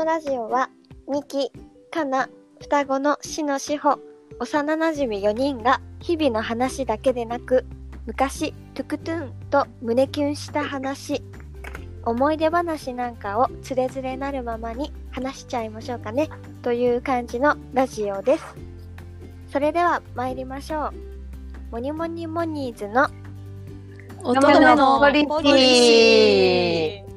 のラジオは、ミキ、カナ、双子の死の志保、幼なじみ4人が日々の話だけでなく、昔、トゥクトゥンと胸キュンした話、思い出話なんかをつれづれなるままに話しちゃいましょうかね、という感じのラジオです。それでは参りましょう。モニモニモニーズの乙女のポリポシー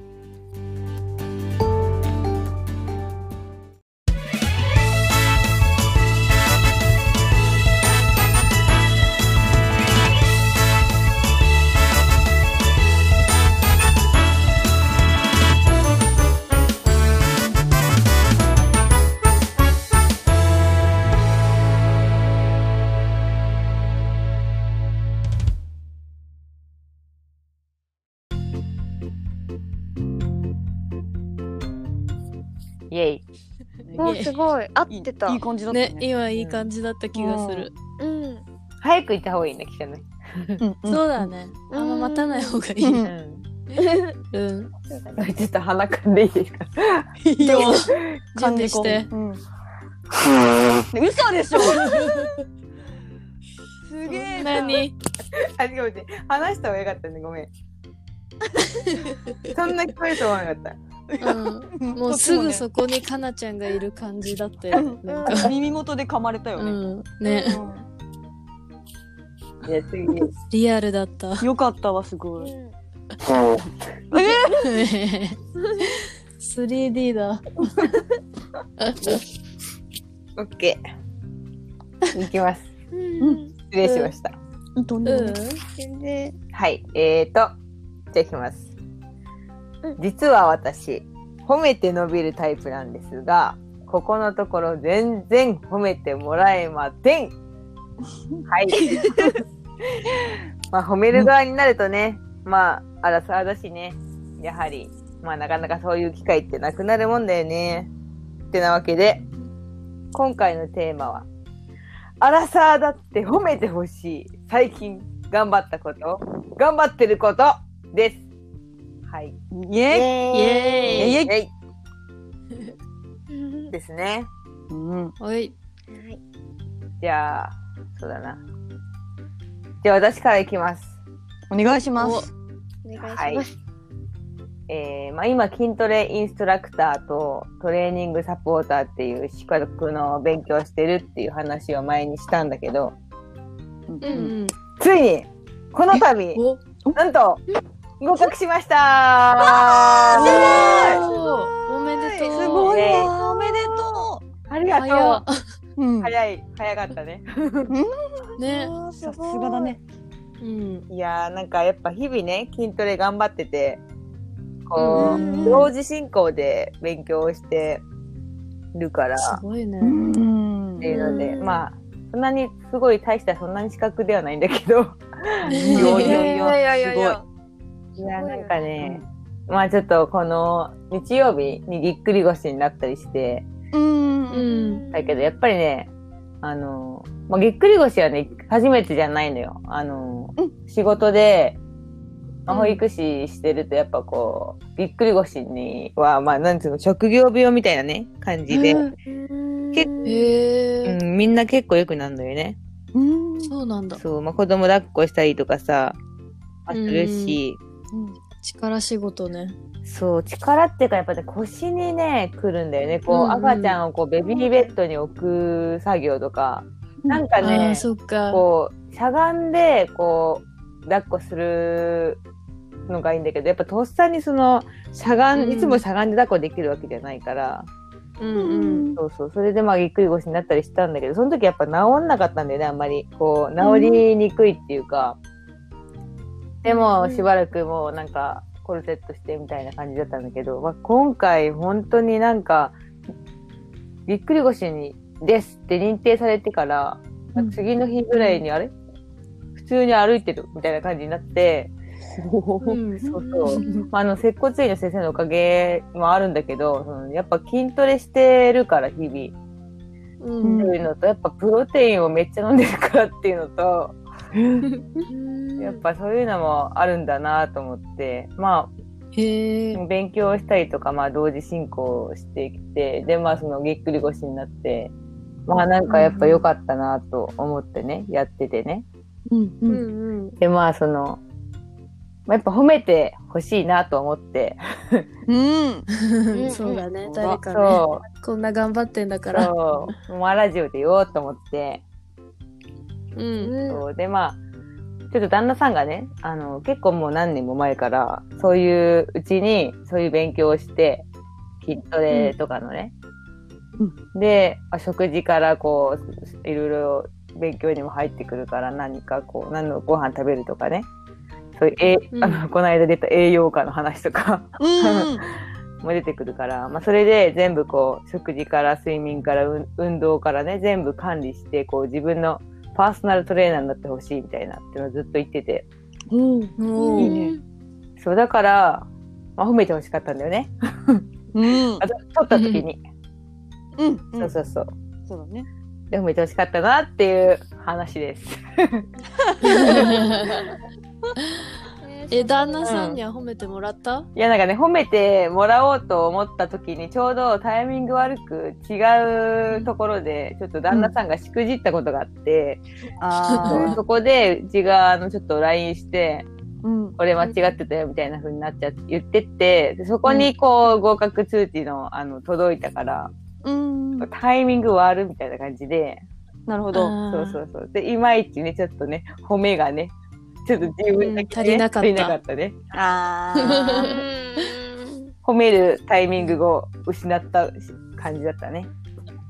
ごい合ってたいい感じだったねね、今いい感じだった気がする。うん早く行った方がいいね、聞かない。うんそうだね。あんま待たない方がいい。うんうん。うん。ちょっと鼻かんでいいですかいいよ準備して。うん嘘でしょすげえな何？あ、ごめんね。話した方がよかったね、ごめん。そんな聞こえると思わなかった。うん。もうすぐそこにかなちゃんがいる感じだったよね。なんか。耳元で噛まれたよね、うん。ね。じゃあ次。リアルだった。よかったわすごい 3D だ。オッケー。いきます。うん失礼しました。うんはい。えーと、じゃあいきますうん。実は私、褒めて伸びるタイプなんですが、ここのところ全然褒めてもらえません。はい。まあ、褒める側になるとね、まあ、あらさだしね、やはり、まあ、なかなかそういう機会ってなくなるもんだよね。ってなわけで、今回のテーマは、アラサーだって褒めてほしい。最近頑張ったこと、頑張ってることです。はい。イエイ。イエーイ。イエイ。えいうんですね。うん。おい。じゃあ、そうだな。じゃあ私からいきます。お願いします。お願いします、はい。えーまあ、今筋トレインストラクターとトレーニングサポーターっていう資格の勉強をしてるっていう話を前にしたんだけど、うんうん。うん。ついにこの度、お？なんと合格しました。おめでとう。すごいわおめでとありがとう。うん。う早い、早かったね。ね。さすがだね。うん。いやーなんかやっぱ日々ね筋トレ頑張っててこう、うん。同時進行で勉強をしてるから。すごいね。ん。っていうので、うん。まあそんなにすごい大したそんなに資格ではないんだけど。いやいやいやいや いやなんかねまあちょっとこの日曜日にぎっくり腰になったりしてうん。うん。だけどやっぱりねあの、まあ、ぎっくり腰はね初めてじゃないのよ。あの、仕事で、まあ、うん。保育士してるとやっぱこうぎっくり腰にはまあなんていうの職業病みたいなね感じで、結。うん、みんな結構よくなるのよね。うん。そうなんだ。そう、まあ、子供抱っこしたりとかさ、まあするし、力仕事ね。そう、力っていうかやっぱね、腰にね、来るんだよね。こう、うんうん赤ちゃんをこう、ベビーベッドに置く作業とか、なんかあね。こう、しゃがんで、こう、抱っこするのがいいんだけど、やっぱとっさにその、しゃがん、うんいつもしゃがんで抱っこできるわけじゃないから、うんうん。そうそう、それでまあぎっくり腰になったりしたんだけど、その時やっぱ治んなかったんだよね、あんまり。こう、治りにくいっていうか。でも、しばらくもうなんか、コルセットしてみたいな感じだったんだけど、まあ、今回本当になんか、ぎっくり腰にですって認定されてから、うん。次の日ぐらいにあれ？普通に歩いてるみたいな感じになって、うん。そうそう。まあ、あの、接骨院の先生のおかげもあるんだけど、そのやっぱ筋トレしてるから、日々。うん。っていうのと、やっぱプロテインをめっちゃ飲んでるからっていうのと、やっぱそういうのもあるんだなと思って、まあ。勉強したりとか、まあ同時進行してきて、で、まあそのぎっくり腰になって、まあなんかやっぱ良かったなと思ってね、やっててね。うんううんうん。で、まあその、まあ、やっぱ褒めてほしいなと思って。うん。そうだね。うん誰かね。そこんな頑張ってんだかう。ら。そう。まあラジオで言おうと思って。うん。そうで、まあ、ちょっと旦那さんがね、あの、結構もう何年も前から、そういううちに、そういう勉強をして、筋トレとかのね。で、あ食事からこう、いろいろ勉強にも入ってくるから、何かこう、何のご飯食べるとかね。そういう、えうんあの、この間出た栄養価の話とかうん。も出てくるから、まあ、それで全部こう、食事から睡眠からうん運動からね、全部管理して、こう、自分のパーソナルトレーナーになってほしいみたいなっていうのをずっと言ってて。うん。いいね。そう、だから、まあ、褒めてほしかったんだよね。うん あ。と撮った時に。うん。そうそうそう。そうだね。で、褒めてほしかったなっていう話です。え、旦那さんには褒めてもらった？いや、なんかね、褒めてもらおうと思った時に、ちょうどタイミング悪く違うところで、ちょっと旦那さんがしくじったことがあって、そうあそこで、うちが、あの、ちょっと LINE して、あ。うん。これ間違ってたよみたいな風になっちゃって、言ってって、でそこにこう、合格通知の、あの、届いたから、うん。タイミング悪みたいな感じで、なるほど。そうそうそう。で、いまいちね、ちょっとね、褒めがね、ちょっと自分だけ、ねうん足りなかった足りなかったね。ああ。褒めるタイミングを失った感じだったね。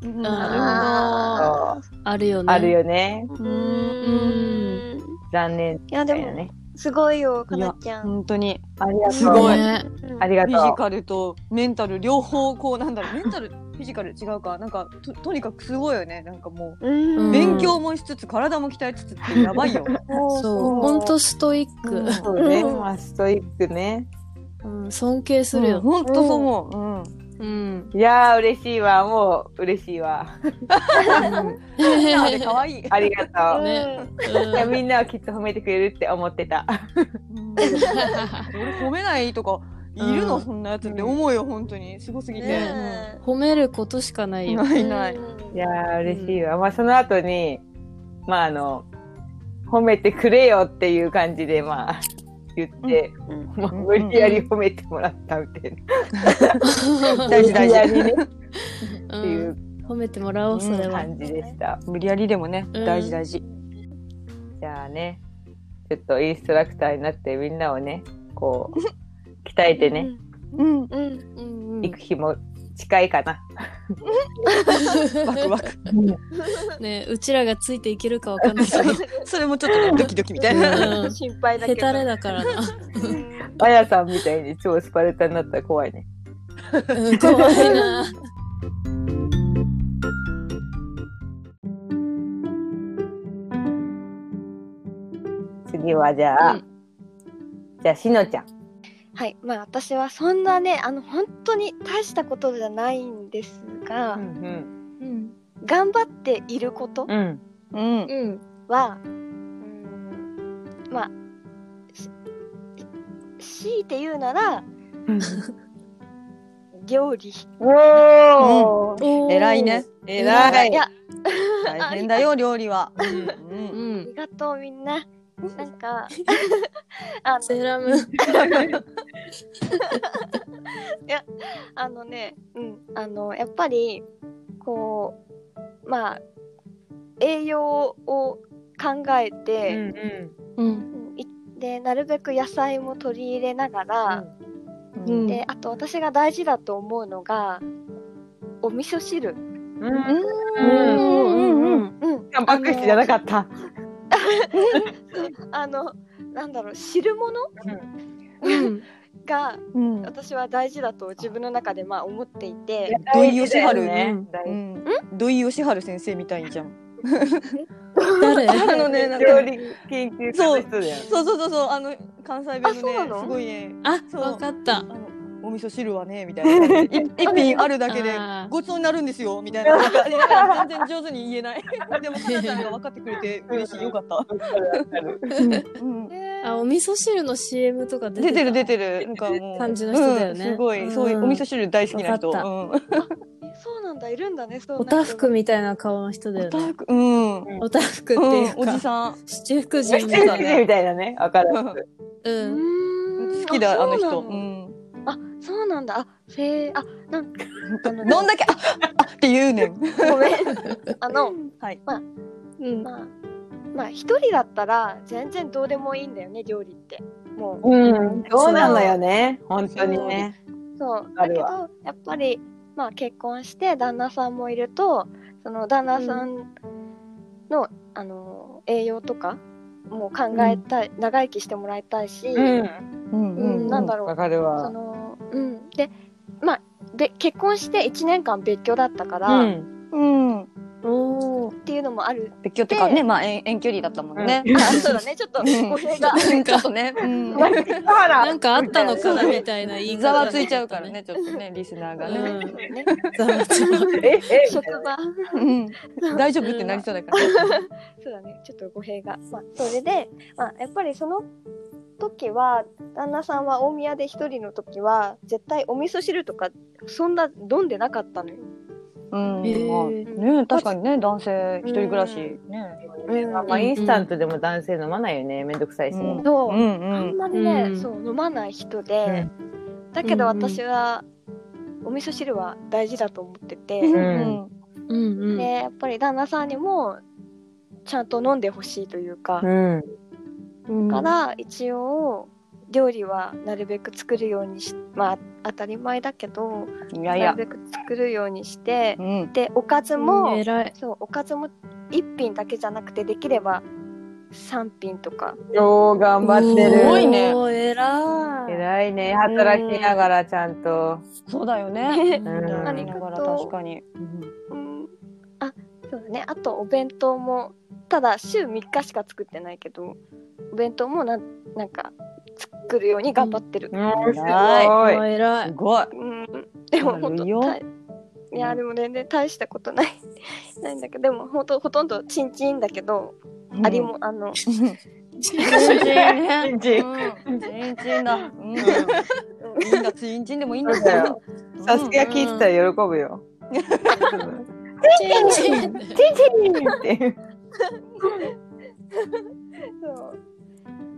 なそうあるよね。あるよね。るほど。ううん。残念や、でも、ね。すごいよ、かなちゃん。本当に。ありがとう。すごいねありがとう。フィジカルとメンタル両方こうなんだろうメンタルフィジカル違うかなんかととにかくすごいよねなんかもう、うん勉強もしつつ体も鍛えつつってやばいよ。そう。ほんとストイック。そうね。まあ、ストイックね。うん、尊敬するよ。本当そう思う。うん。うん。いやー、嬉しいわ。もう、嬉しいわ。みんなで可愛い。ありがとう。ね。いやみんなはきっと褒めてくれるって思ってた。うん 俺褒めないとかいるの、うんそんなやつって思うよ本当にすごすぎて。ね褒めることしかないよ。ないない。いやー、嬉しいわ。まあ、その後に、まあ、あの、褒めてくれよっていう感じで、まあ、言って、うんまあ、無理やり褒めてもらったみたいな。大事大事っていうん褒めてもらおう、それは。感じでした。無理やりでもね、うん大事大事。じゃあね、ちょっとインストラクターになってみんなをね、こう、鍛えてね、うん。うん。うんうん行く日も近いかな。ワクワク。ねうちらがついていけるかわかんないけど。それもちょっとねドキドキみたいな。うん心配だけど。ヘタレだからな。あやさんみたいに超スパルタになったら怖いね。うん怖いな。次はじゃあ、うんじゃあしのちゃん。はい。まあ私はそんなね、あの、本当に大したことじゃないんですが、うんうん。頑張っていることうん。うん。うん。は、うん、まあ、し強いて言うなら、料理。おー、おー偉いね。。偉い。いや、大変だよ 料理は。うんうあん。りがとうみんな。なんか、あのセーラム。あのね、うん、あの、やっぱり、こう、まあ、栄養を考えうんて、うん。うんいで、なるべく野菜も取り入れながら、うんで、あと私が大事だと思うのが、お味噌汁。うん。ううん。ん。うん。タンパク質じゃなかった。あの、なんだろう、汁物？うん。がうん。私は大事だと自分の中でまあ思っていて、土井善晴ね。うん。土井善晴先生みたいじゃん。誰？あのねなんか料理研究家の人だよ。そうそうそうそうあの関西弁のねすごいね。あ、そうわかったあ。のお味噌汁はねみたいな。一品あるだけでごちそうになるんですよみたいな。全然上手に言えない。でもかなちゃんが分かってくれて嬉しい。よかった、あ、お味噌汁の CM とか出てた？出てる出てる。なんかもう感じの人だよね。うんすごいそういうお味噌汁大好きな人。うん。えそうなんだいるんだねおたふくみたいな顔の人だよね。おたふくうん。おたふくってうんいうか、おじさん。七福神み七たいな。みたいなね。わかる。う。うん。好きだあの。人。そうんあそうなんだ。あへえ。あなんあのどんだけああって言うねん。ごめん。あのはい。うん。まあまあ一人だったら全然どうでもいいんだよね料理って。もう。うん。そう。なのよね。本当にね。そう。だけどやっぱりまあ結婚して旦那さんもいるとその旦那さんの、あの栄養とかもう考えたい、長生きしてもらいたいし、うん。うんうん。なんだろう。わかるそわ。のうん。でまあで結婚して1年間別居だったから、っうん。うん。おー。ていうのもある。別居ってかねまあ遠遠距離だったもんね。うん。あそうだね。ちょっとうん。語弊が。ちょっとね。うん。なんかあったのかなみたいな言い方。ざわついちゃうから。ねちょっとねリスナーがね。うん。ねざわつく。え、え、職場。うん。大丈夫ってなりそうだから。そうだね。ちょっと語弊が。まあそれで、まあ、やっぱりその時は旦那さんは大宮で一人の時は絶対お味噌汁とかそんな飲んでなかったのよ。うん。へー。まあね確かにね男性一人暮らしね。うん。まあ、インスタントでも男性飲まないよね。めんどくさいし。ね。そう、うんうあんんまりね、うん。そう飲まない人で、だけど私は、お味噌汁は大事だと思ってて、うんうん。うん。でやっぱり旦那さんにもちゃんと飲んでほしいというか、うん。うん。から一応料理はなるべく作るようにしまあ当たり前だけどいやいや。なるべく作るようにしてうん。でおかずも。そうおかずも1品だけじゃなくてできれば3品とか。おー、頑張ってる。すごいね。偉い。偉いね。働きながらちゃんと。そうだよね。ん。やりながら確かに。うん。あそうだね。あとお弁当もただ週3日しか作ってないけどお弁当もなんなんか作るように頑張ってる、うん、すごい。い。すごい。うん、でも本当いいやでも全然大したことない。ないんだけどでも本当ほとんどチンチンだけど、ありもあのチンチンね。チンチン。うん。チンチンだ。うん。いいんだチンチンでもいいんだ。よ。サスケが聞いてたら喜ぶよ。チンチン。チンチン。って。そう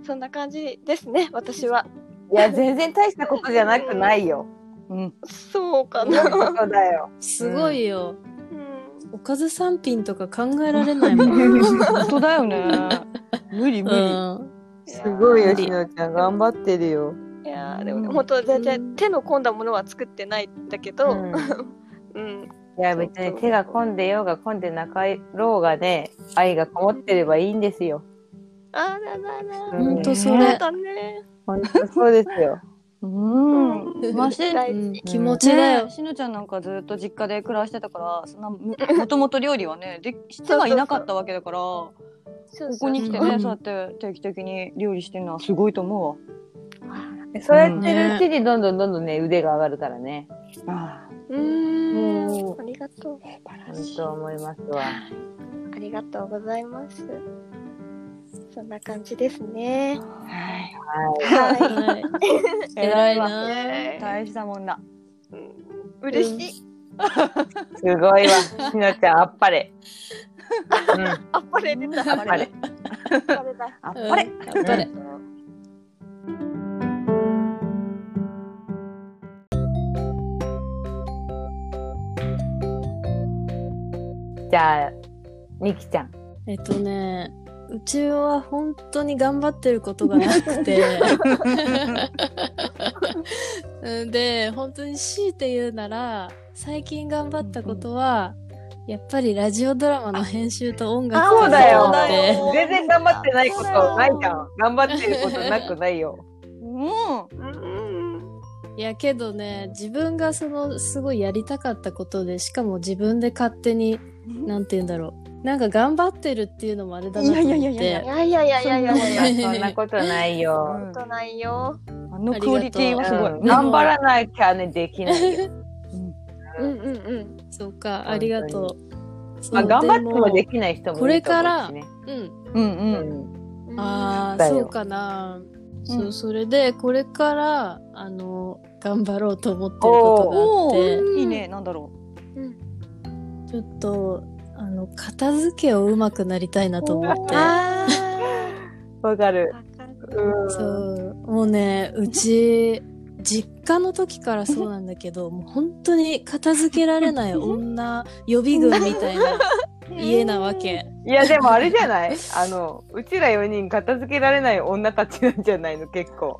そんな感じですね私はいや、全然大したことじゃなくないよ。うんそうかな、ことだよ。すごいよ。うん、おかず三品とか考えられないもん。本当だよね無理無う理ん。すごいよ、しのちゃん。頑張ってるよ。いやでもね本当全然手の込んだものは作ってないんだけど、うん うん、いや、別に手が込んでようが込んでなかろうがね、愛がこもってればいいんですよ。あららら、うん。ほんとそそうれ。だね。本当そうですよ。うん。まして大うん。事気持ちだよ。ね。しのちゃんなんかずっと実家で暮らしてたからそんなももともと料理はねでしてはいなかったわけだからこそうそう。こに来てうん。ねそうやって定期的に料理してるのはすごいと思そうやってるうちにどんどんどんどんね、腕が上がるからね。うわあうんありがとう本当思いますわ。ありがとうございますそんな感じですねはいはい。偉いな。大したもんだい、うん、嬉しい、い。すごいわ。しのちゃん、あっぱれ。うん。あっぱれあっぱれ。あっぱれだあっうんぱれじゃあ、みきちゃん。えっとね、うちは本当に頑張ってることがなくて。うんで、本当に強いて言うなら、最近頑張ったことは、やっぱりラジオドラマの編集と音楽そうだよ全然頑張ってないことないじゃん。頑張ってることなくないよ。うんうんいやけどね、自分がそのすごいやりたかったことで、しかも自分で勝手に、なんて言うんだろう。なんか頑張ってるっていうのもあれだなと思って。いやいやいやいやいやいやいやいやいやいやそんなことないよ。ことないよあのクオリティはすごい。うん頑張らなきゃね、できないよ。うんうんうん。そうか、ありがとう。そうまあ、頑張ってもでもきない人もこれいると思うからしね。うん。うんううん。ん。ああ、そうかな。そうう、んそれで、これから、あの、頑張ろうと思ってることがあおって、ーいいね。なんだろちょっと、あの、片付けを上手くなりたいなと思って。あ わかる。そう、もうね、うち、実家の時からそうなんだけど、もう本当に片付けられない女予備軍みたいな 家なわけ。いや、でもあれじゃない？あの、うちら4人片付けられない女たちなんじゃないの？結構。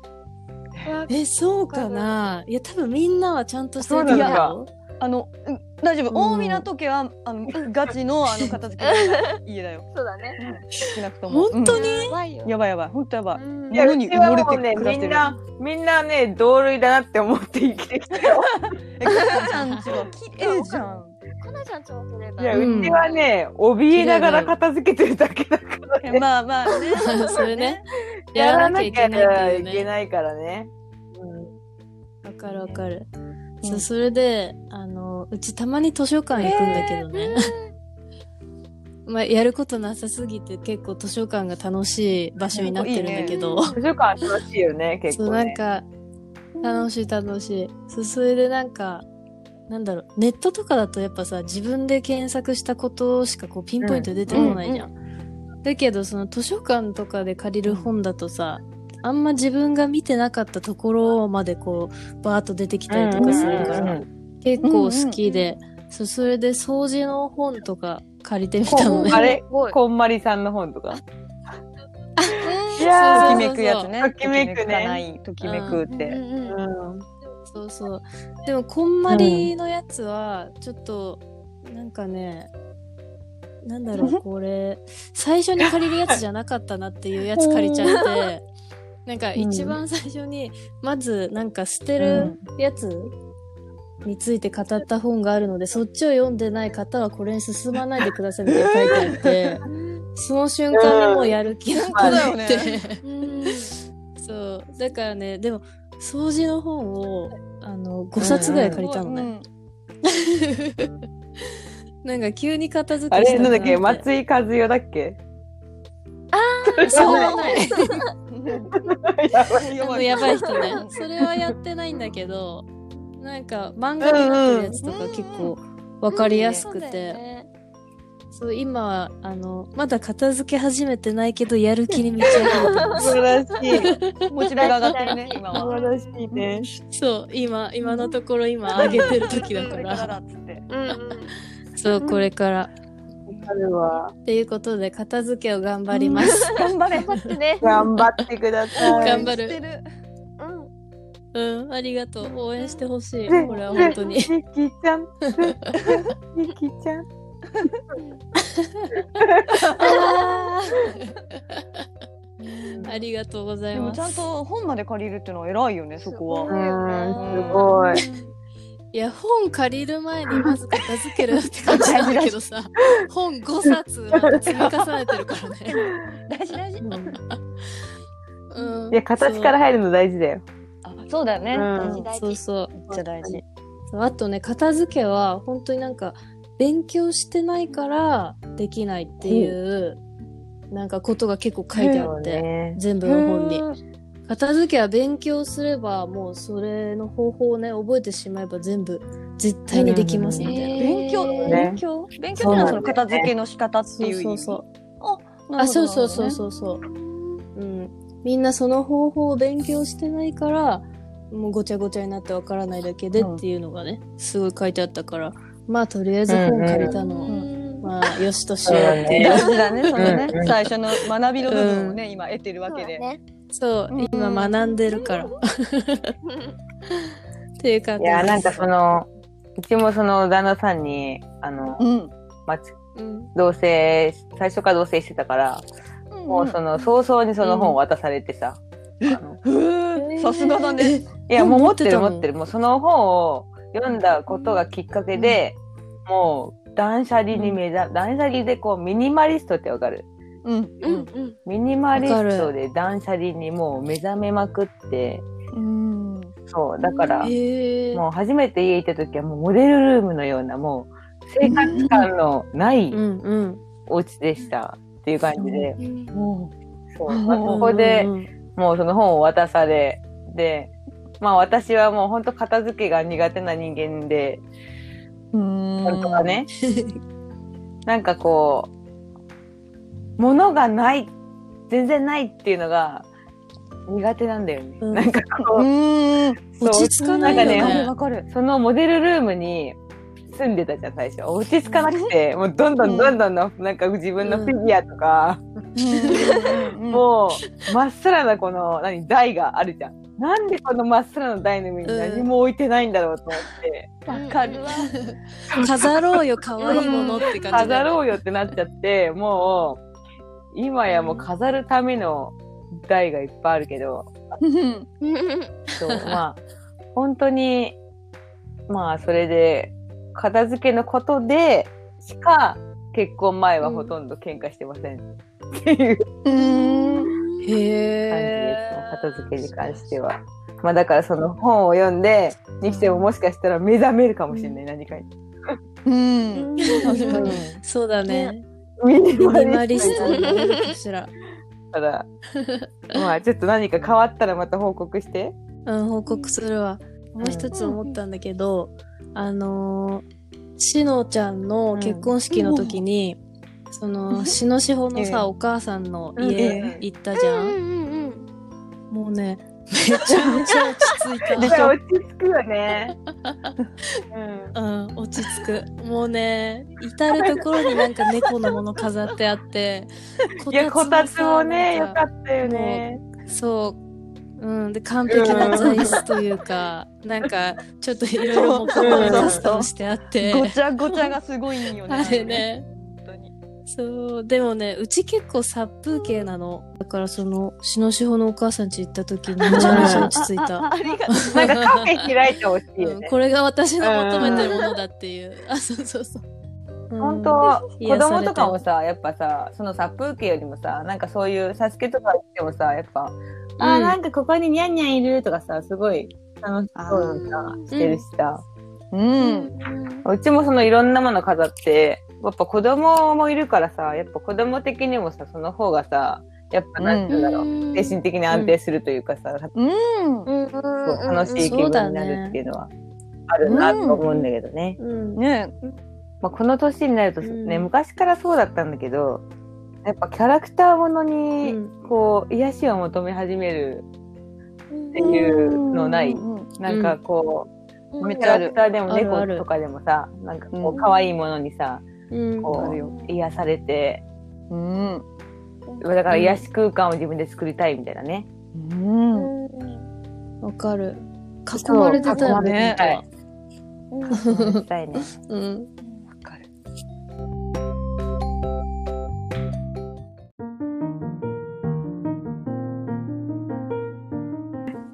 え、そうかな？いや、多分みんなはちゃんとしてるそうなんだよ。う。あの、うん大丈夫。うん大港家は、あの、ガチの、あの、片付け家だよ。そうだね。少なくとも。本当に、やばいようんやばいやばい。本当やばい。うんいや、物にうちはもう埋もれね、て暮らしてるみんな、みんなね、同類だなって思って生きてきたよ。え、かなちゃんちは？綺麗じゃん。かなちゃん超綺麗だいや、よ。うんうちはね、怯えながら片付けてるだけだからね。まあまあね。それね。やらなきゃいけないけないからね。わかるわかる。うんそう、それで、あの、うちたまに図書館行くんだけどね。まあ、やることなさすぎて結構図書館が楽しい場所になってるんだけど。図書館楽しいよね、結 そう、構ね。なんか、楽しい楽しい。そう、それでなんか、なんだろう、ネットとかだとやっぱさ、自分で検索したことしかこうピンポイントで出てこないじゃん。だけど、その図書館とかで借りる本だとさ、あんま自分が見てなかったところまでこう、バーッと出てきたりとかするから、うん結構好きで、そうそれで掃除の本とか借りてみたのね。あれすごい。こんまりさんの本とか。いとやーきめくやつね。ときめくねかない、ときめくって。うんうんうんそうそう。でも、こんまりのやつは、ちょっと、なんかね、なんだろう、これ、最初に借りるやつじゃなかったなっていうやつ借りちゃって、なんか一番最初に、まず、なんか捨てるやつについて語った本があるので、そっちを読んでない方はこれに進まないでくださいみたいな書いてあって、その瞬間にもうやる気なくなって、うん。そう。だからね、でも、掃除の本を、あの、5冊ぐらい借りたのね。なんか急に片付あれ、けしたくなんだっけ？て松井和代だっけ？それはない。やばいあのやばい人ね。それはやってないんだけど、なんか漫画になってるやつとか結構わかりやすくて、ねそう、今は、あの、まだ片付け始めてないけど、やる気に満ち溢れて。素晴らしい。モチベが上がってるね、今素は。晴らしいね。そう、今、今のところ今上げてる時だからそう、これから。わかるわ。っていうことで、片付けを頑張ります。頑張れ。頑張ってね。頑張ってください。頑張るしてる。うん。うん、ありがとう。応援してほしい。ねこれは本当に。ミキちゃん。ミキちゃん。ありがとうございます。でもちゃんと本まで借りるっていうのは偉いよね、そこうは。ん、すごい。いや、本借りる前にまず片付けるって感じなんだけどさ、本5冊積み重ねてるからね。大事大事。うん。いや、形から入るの大事だよ。あ、そうだよね。うん大事大事そうそう。めっちゃ大事。そうあとね、片付けは本当になんか、勉強してないからできないっていう、なんかことが結構書いてあって、ね。全部の本に。片付けは勉強すれば、もうそれの方法をね、覚えてしまえば全部絶対にできますみたいな。勉強、ね勉強？勉強っていうのはその片付けの仕方ってそういう意味？そうそう。なるほどあ、そうそうそうそうそう。う。ん。みんなその方法を勉強してないから、もうごちゃごちゃになってわからないだけでっていうのがね、すごい書いてあったから、まあとりあえず本借りたのを、うん。まあよしとしようっていう。大事だね、そのね。うんう、ん。最初の学びの部分をね、今得てるわけで。ね。そううん、今学んでるから。っていう感じいや、なんかその、うちもその旦那さんに、あの、うん。同棲、最初から同棲してたから、もうその、早々にその本を渡されてさ、さすがだね。いや、もう持ってる持ってる。もうその本を読んだことがきっかけで、もう断捨離に目ざ、断捨離でこうミニマリストってわかる？うん。うんうん。ミニマリストで断捨離にもう目覚めまくって、うん。そう、だから。もう初めて家行った時はもうモデルルームのような、もう生活感のない。お家でしたっていう感じで、もそう、うんまあそこでもうその本を渡され、で、まあ私はもう本当片付けが苦手な人間で、う。うん。とかね、なんかこう、物がない、全然ないっていうのが苦手なんだよね。うんなんかこう、うん。そう落ち着かないよねなんかねわかる。そのモデルルームに住んでたじゃん、最初。落ち着かなくて、もうどんどんどんどんの、なんか自分のフィギュアとか、うん。もう、まっさらなこの、何、台があるじゃん。なんでこのまっさらな台の上に何も置いてないんだろうと思って、わかるわ。飾ろうよ、可愛いものって感じだ飾ろう。うよってなっちゃって、もう、今やもう飾るための台がいっぱいあるけど、そう、まあ、本当に、まあ、それで、片付けのことでしか、結婚前はほとんど喧嘩してません。っていううん。感じですへ片付けに関しては。まあだからその本を読んで、にしてももしかしたら目覚めるかもしれない、何かに。うん。確かに。そうだね。ミニママリスリストになれるかしら。トだ。まあちょっと何か変わったらまた報告して。うん、報告するわ。もう一つ思ったんだけど、あのー、しのちゃんの結婚式の時に、その、しのしほのええさ、お母さんのうん家え行ったじゃん。うんうんもうね、めちゃめちゃ落ち着いでた。落ち着くよね。うん。うん、落ち着く。もうね、至るところになんか猫のもの飾ってあって、いや、こたつもね、よかったよね。そう。うん。で、完璧な座椅子というか、なんか、ちょっといろいろもこもこうんカスタムしてあって。ごちゃごちゃがすごいんよね。あれね。そう。でもね、うち結構殺風景なの。だからその、しのしほのお母さん家行った時にめちゃめちゃ落ち着いた。あありがとう。なんかカフェ開いてほしいよね。うんこれが私の求めてるものだっていう。あ、そうそうそう。うん本当、子癒された供とかもさ、やっぱさ、その殺風景よりもさ、なんかそういうサスケとか行ってもさ、やっぱ、うんなんかここにニャンニャンいるとかさ、すごい楽しそうにさ、してるしさ、うん。うちもそのいろんなもの飾って、やっぱ子供もいるからさ、やっぱ子供的にもさ、その方がさ、やっぱなんて言うんだろう、精神的に安定するというかさ、うん。楽しい気分になるっていうのはあるなと思うんだけどね。うん。ねまあ、この年になるとね、うん昔からそうだったんだけど、やっぱキャラクターものうに、んこう、癒しを求め始めるっていうのない、うんなんかこう、めっちゃあるキャラクターでも猫とかでもさ、なんかこうんう、可愛いものにさ、うん。こあるよう、癒されて、うん。だから癒し空間を自分で作りたいみたいなね。うん。わかる。囲まれてたよね。はい本したいね。うん。わかる。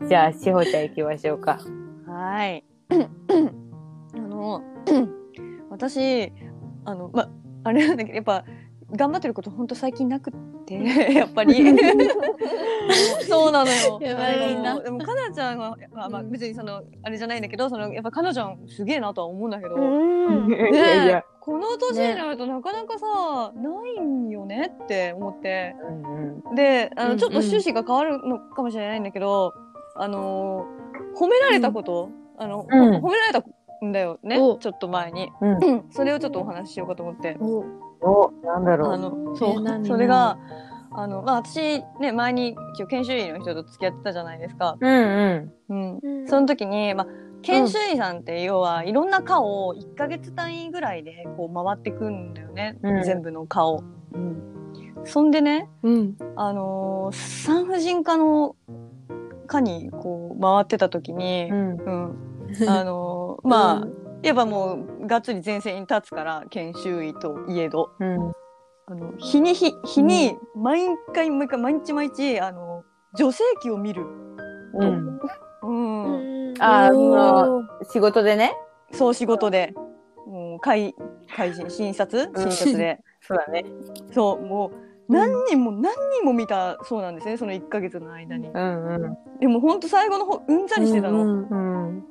じゃあ、しほちゃん行きましょうか。はい。あの、私、あの、ま、あれなんだけど、やっぱ、頑張ってること本当最近なくって、やっぱり。そうなのよ。やばいなでも、かなちゃんは、まあ、まあ、別にその、あれじゃないんだけど、その、やっぱかなちゃんすげえなとは思うんだけど、ね。この年になるとなかなかさ、ないんよねって思って。うんうん。で、あの、うんうん。ちょっと趣旨が変わるのかもしれないんだけど、あのー褒められたこと、あの、うん。褒められたんだよね、おちょっと前に。うんうんそれをちょっとお話ししようかと思って。おお、なんだろう。あの、そう、え何？それが、あの、まあ、私、ね、前に一応研修医の人と付き合ってたじゃないですか。うんうん。うん。うんその時に、まあ、研修医さんって要はいろんな科を1ヶ月単位ぐらいでこう回ってくんだよね、うん全部の科を。うん。そんでね、うん。あのー産婦人科の科にこう回ってた時にう、ん。うん、あのーまあ、うん。やっぱもうがっつり前線に立つから研修医といえど。うん。あの日に日日に毎回毎回毎日毎日あの女性器を見る。うん。うん。あーおー。仕事でね。そう仕事で、もう会、会診、診察？診察で。そうだね。そう、もう、何人も何人も見たそうなんですねその1ヶ月の間に。うんうん。でもほんと最後の方うんざりしてたの、うんうん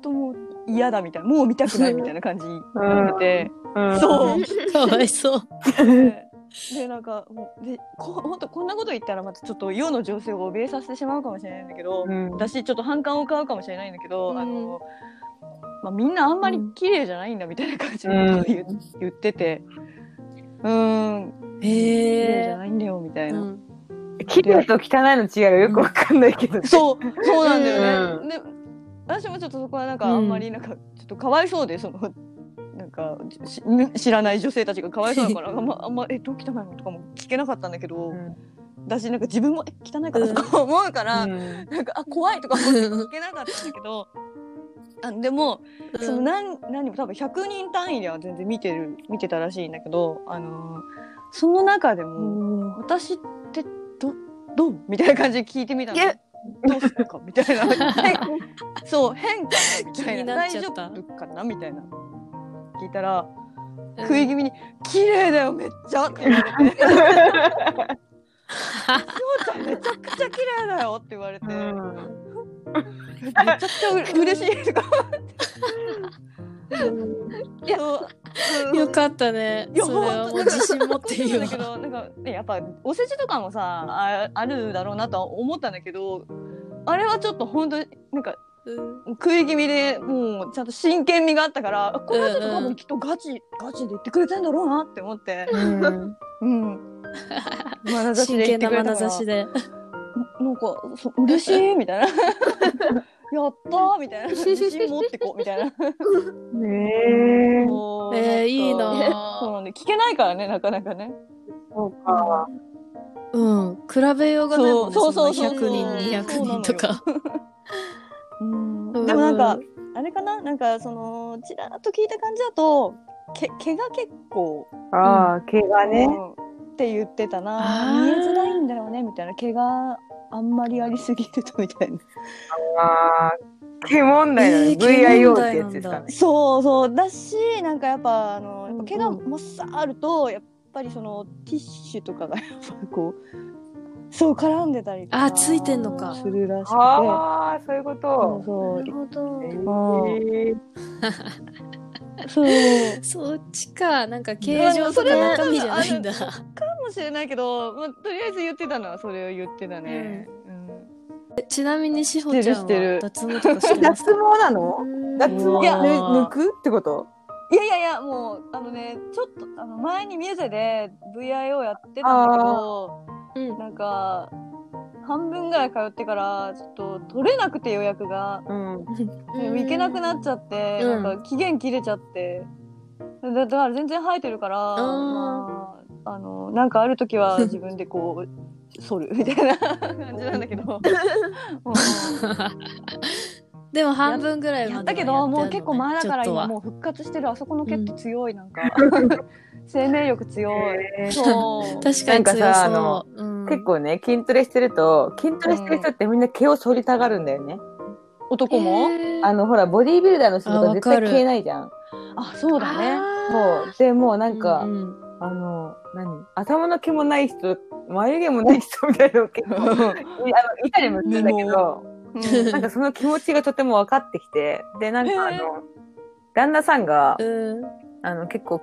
ともう嫌だみたいなもう見たくないみたいな感じになってて、うん。そう。かわいそう。ででなんかもうでこ本当こんなこと言ったらまたちょっと世の情勢を怯えさせてしまうかもしれないんだけど、うん。私ちょっと反感を買うかもしれないんだけど、うん。あのまあ、みんなあんまり綺麗じゃないんだみたいな感じのことを言,、言ってて。うー。ん綺麗じゃへないんだよみたいな、うん。綺麗と汚いの違いがよくわかんないけど、そうそうなんだよね、うん。で私もちょっとそこはなんかあんまりなんかちょっとかわいそうでそのなんかし知らない女性たちがかわいそうだからあん。まあんまえどう汚いのとかも聞けなかったんだけど、うん。だしなんか自分もえ汚いかなとか思うから、うん。なんかあ怖いとか思って聞けなかったんだけどあでもその何何も多分100人単位では全然見てる見てたらしいんだけどあのーその中でも私ってどどう？みたいな感じで聞いてみたの。どうするかみたいな。変 そう変かなみたいな。大丈夫かなみたいな。聞いたら食い気味に綺麗だよめっちゃって言われて。きょうちゃんめちゃくちゃ綺麗だよって言われて。めちゃくちゃう嬉しいとか いやそう。よかったね。いやそれはもう自信持っていいわ。そ うなんだ。けどなんかねやっぱお世辞とかもさああるだろうなとは思ったんだけどあれはちょっと本当になんかうん。食い気味でもうちゃんと真剣味があったからあこれはちょっと多うんうん。分きっとガチ、ガチで言ってくれてんだろうなって思って。うん。うん。眼差し真で言って剣な眼くれたから差しで。なんかそ嬉しいみたいな やったーみたいな。自信持ってこうみたいな。ねえー、いいんかそうななんで聞けないからねなかなかね。そうか。うん。比べようがないもんね。そうそうそんなそうそう。100人、200人とか。うんうん。でもなんかあれかな？なんかそのちらっと聞いた感じだとけ毛が結構ああ毛がね。うん。って言ってたな。見えづらいんだよねみたいな。毛があんまりありすぎるとみたいな。ああ毛問題だね。えー VIO って毛問題なんだやつですかね。そうそう。だしなんかやっぱあのやっぱ毛がもっさあるとやっぱりそのティッシュとかがやっぱこうそう絡んでたりとかあついてんのか。するらしくて。ああそういうこそうとそう。なるほど。えー。そう。そっちか。なんか形状とか中身じゃないんだ。かもしれないけど、まあ、とりあえず言ってたのはそれを言ってたね。うん。ちなみにしほちゃんは脱毛とかしてます脱か毛なの？脱毛いやぬ抜く？ってこと？いやいやいやもうあのねちょっとあの前にミューゼで VIO やってたんだけどうん。なんか半分ぐらい通ってからちょっと取れなくて予約が、うん。でも行けなくなっちゃって、うん。なんか期限切れちゃって。だだから全然生えてるから、ー。まあ、あのなんかある時は自分でこう剃るみたいな。感じなんだけど。うん。でも半分ぐらいまではやったけどもう結構前だから今う。もう復活してる。あそこの毛って強い、なんか。生命力強い、確かに強なんかさあそのう。うん。結構ね筋トレしてると筋トレしてる人ってみんな毛を剃りたがるんだよね、男も、あのほらボディービルダーの人とあか絶対わかる毛ないじゃん。あそうだね。もう。でもうなんか、あの何？頭の毛もない人眉毛もない人みたいなの結構いあのいたりもするんだけどうん。なんかその気持ちがとても分かってきてでなんかあの、旦那さんが、うん。あの結構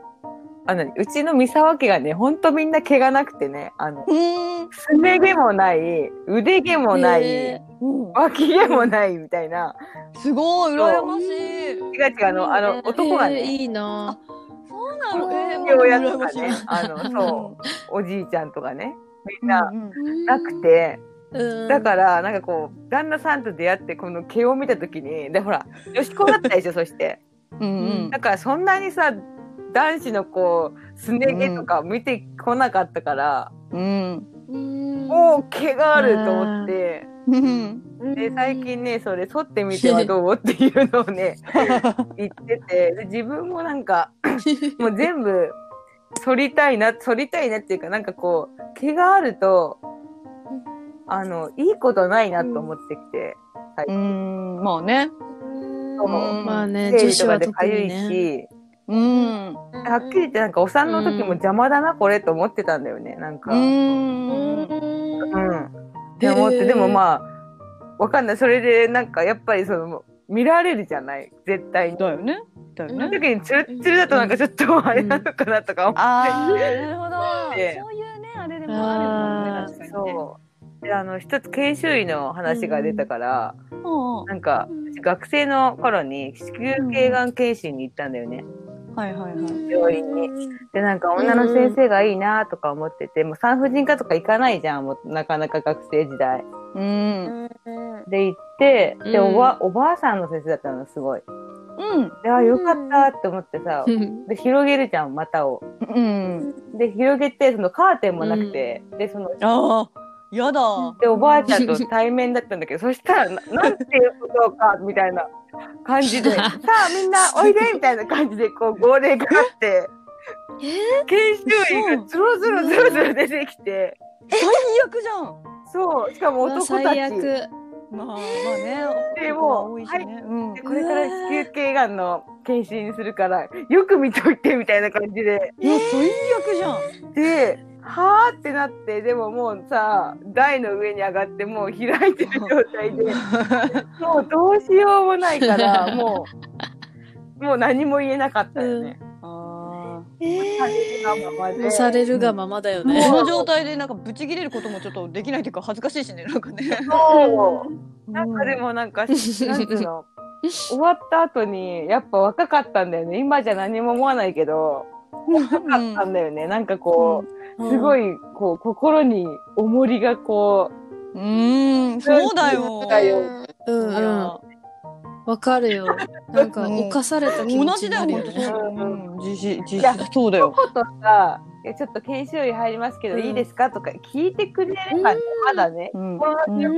あのうちの三沢家がねほんとみんな毛がなくてねあのうん。すね毛もない腕毛もない、脇毛もないみたいな、すごい羨ましい。違う違う。あのあの男がねいいな。そうなの？えー、父親とかねあのそう。おじいちゃんとかね。みんななくて、うん。だからなんかこう旦那さんと出会ってこの毛を見た時にでほら女子校だったでしょ そして。だからそんなにさ男子のこうすね毛とか見てこなかったから、うん。うんおお毛があると思って、うんで最近ねそれ剃ってみてはどうっていうのをね 言っててで自分もなんか もう全部剃りたいな剃りたいなっていうかなんかこう毛があるとあのいいことないなと思ってきて、うん。まあね。まあね、生理とかでかゆい。し、うん。うんはっきり言ってなんかお産の時も邪魔だな、これと思ってたんだよねなんか。ううん。ん。って思って、でもまあわかんないそれでなんかやっぱりその見られるじゃない？絶対に。だよね。だよそのね。時にツルッツルだとなんかちょっとあれなのかなとか思って。ああ、なるほど。でそういうね、あれでもあるもんね、確かにね。そう。であの一つ研修医の話が出たから、うんなんか学生の頃に子宮頸がん検診に行ったんだよね、はいはいはい。病院に。でなんか女の先生がいいなとか思ってて、もう産婦人科とか行かないじゃんもうなかなか学生時代。うん。で行ってで、うんおばおばあさんの先生だったのすごい。うん。であよかったって思ってさ、うんで広げるじゃん股を。うん。で広げてそのカーテンもなくて、でそのああ、やだ。でおばあちゃんと対面だったんだけど そしたらななんていうことかみたいな感じで さあみんなおいでみたいな感じでこう号令かかって研修医がずろずろずろずろ出てきて最悪じゃん。そうしかも男たち。まあまあね。でも多い。うんで。これから子宮頸がんの検診するからよく見といてみたいな感じでいや、最悪じゃん。ではーってなってでももうさ台の上に上がってもう開いてる状態で もうどうしようもないからもう もう何も言えなかったよね。あされるがままで。もうされるがままだよあ。ね。この状態でなんかブチ切れることもちょっとできないというか恥ずかしいしね、なんかね。そうなんかでもなんか、なんつうの終わった後にやっぱ若かったんだよね。今じゃ何も思わないけど 若かったんだよね、なんかこう、すごい。いこう心に重りがこうーん、そうだよ。だようんわかるよ。なんか、うん犯された気同持ちにじだよ、なるよね。本当そう。うん、自信、自いや信、そうだうよ。一言さちょっと研修医入りますけどうんいいですか？とか聞いてくれればねまだねうん。心のうん準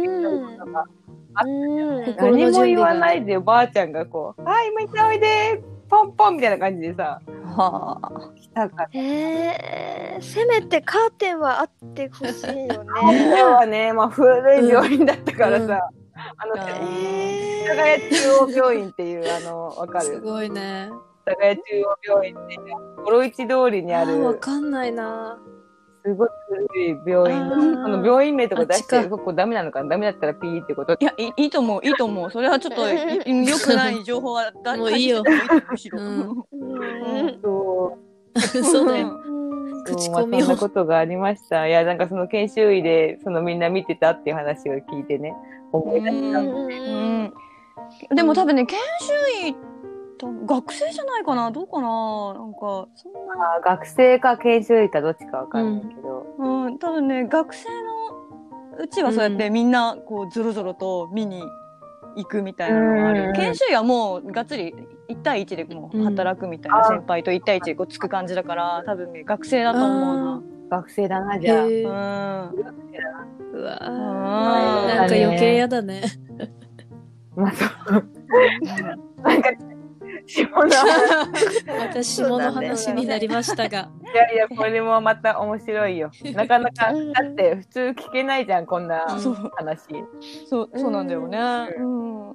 備何も言わないでおばあちゃんがこう「はいみんなおいでポンポン」みたいな感じでさはあ。来たから。えー、せめてカーテンはあってほしいよこね。れはね、まあ、古い病院だったからさ、あの、あえ世田谷中央病院っていう、あの、わかするごいね。世田谷中央病院っていう、五郎一通りにああーわる、かんないな。すごい古い病院の、あの病院名とか出してる、ここダメなのかなダメだったらピーってこと？いや、いいいいと思う、いいと思う。それはちょっと、い良くない情報は、だもういいよしてもいいと思うむしろ。うんうんそうだよ。うん口まあコミをそんなことがありました。いや、なんかその研修医で、そのみんな見てたっていう話を聞いてね、思い出した。うん。でも多分ね、研修医と学生じゃないかな？どうかな？なんか、そんな。あ学生か研修医かどっちかわかんないけど。うん、多分ね、学生のうちはそうやってみんな、こう、ぞろぞろと見に行くみたいなのがあうんる。研修医はもう、がっつり、1対1でもう働くみたいな、うん先輩と1対1でこうつく感じだから、多分ね、学生だと思う学生だな、じゃあ。うわーうん。なんか余計やだね。まあ、そう。なんか、下の話また下の話になりましたが。いやいや、これもまた面白いよ。なかなか、だって普通聞けないじゃん、こんなそう話。そう、そうなんだよね。うん。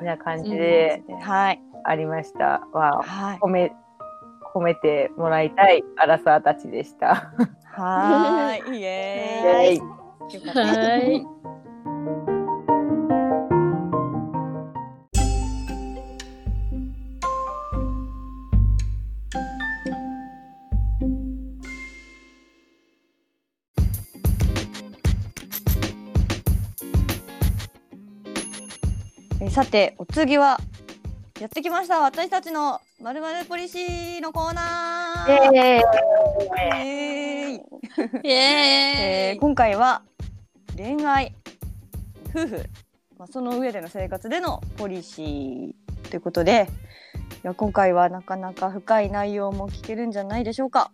みな感じではい。ありました。は、はい。褒め、褒めてもらいたいアラサーたちでした。はーい。イ イエーイ。はい。えーさてお次はやってきました。私たちのまるまるポリシーのコーナー。イエーイ。イエーイ。えー今回は恋愛夫婦、まあ、その上での生活でのポリシーということでいや今回はなかなか深い内容も聞けるんじゃないでしょうか、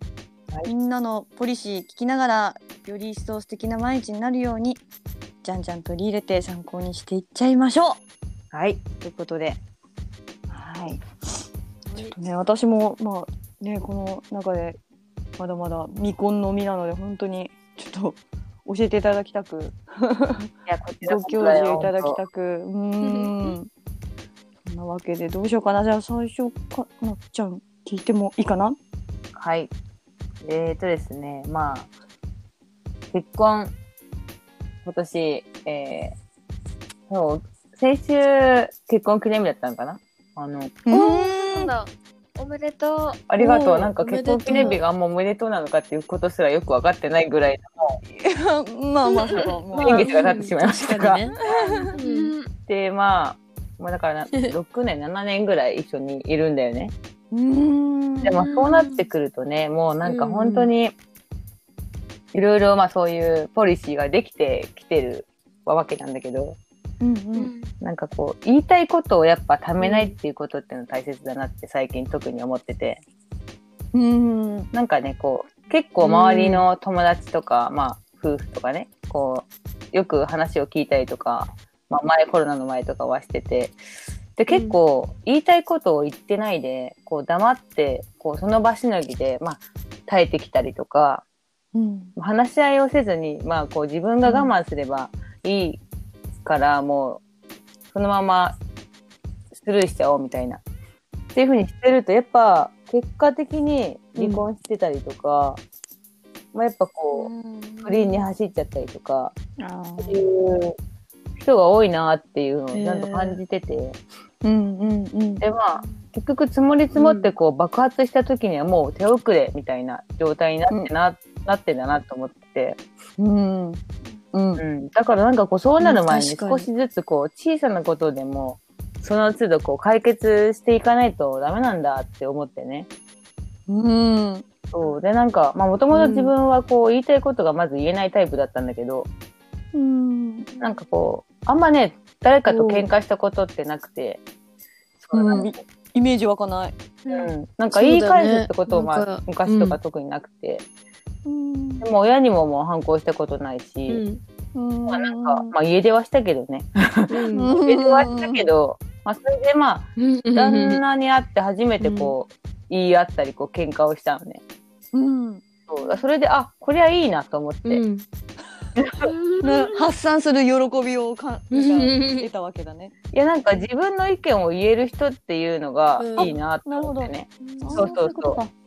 はい。みんなのポリシー聞きながらより一層素敵な毎日になるようにじゃんじゃん取り入れて参考にしていっちゃいましょうはい。ということで、はい。ちょっとね、私も、まあ、ね、この中で、まだまだ未婚の身なので、本当に、ちょっと、教えていただきたく、ご教授いただきたく、うーん。そんなわけで、どうしようかな。じゃあ、最初かなっちゃん。聞いてもいいかな？はい。えーとですね、まあ、結婚、今年、えー、そう、先週、結婚記念日だったのかな？あの。おめでとう。ありがとう。なんか結婚記念日があんまおめでとうなのかっていうことすらよく分かってないぐらい まあまあそうもう年月が経ってしまいましたが。ね。うんで、まあ、もうだからな6年、7年ぐらい一緒にいるんだよね。うんでもそうなってくるとね、もうなんか本当に、いろいろまあそういうポリシーができてきてるわけなんだけど、うんううん。んなんかこう、言いたいことをやっぱためないっていうことっていうのは大切だなって最近特に思ってて、うん。なんかね、こう、結構周りの友達とか、まあ夫婦とかね、こう、よく話を聞いたりとか、まあ前コロナの前とかはしてて、で、結構言いたいことを言ってないで、こう黙って、こうその場しのぎで、まあ耐えてきたりとか、うん。話し合いをせずに、まあこう自分が我慢すればいいから、もうそのままスルーしちゃおうみたいな。っていうふうにしてると、やっぱ結果的に離婚してたりとか、まあやっぱこう、不倫に走っちゃったりとか、あっていう人が多いなっていうのをちゃんと感じてて、うんうんうん。でまあ結局積もり積もってこう爆発した時にはもう手遅れみたいな状態になってな,、なってんだなと思って、うんうん。うん、だからなんかこうそうなる前に少しずつこう小さなことでもその都度こう解決していかないとダメなんだって思ってね。うん。そう。でなんかもともと自分はこう言いたいことがまず言えないタイプだったんだけど、うん。なんかこうあんまね誰かと喧嘩したことってなくて、そうなんかイメージ湧かない。うん、なんか言い返すってことも、そうだねまあ、昔とか特になくて、うん。でも親にももう反抗したことないし、うん。まあなんか、まあ家出はしたけどね。うん。家出はしたけど、まあそれでまあ、うん。旦那に会って初めてこう、言い合ったり、こう喧嘩をしたのね。うん。そう。それで、あ、これはいいなと思って。うん。ね発散する喜びをかうん。なんか得たわけだね。いやなんか自分の意見を言える人っていうのがうん。いいなと思ってね。あそうそうそう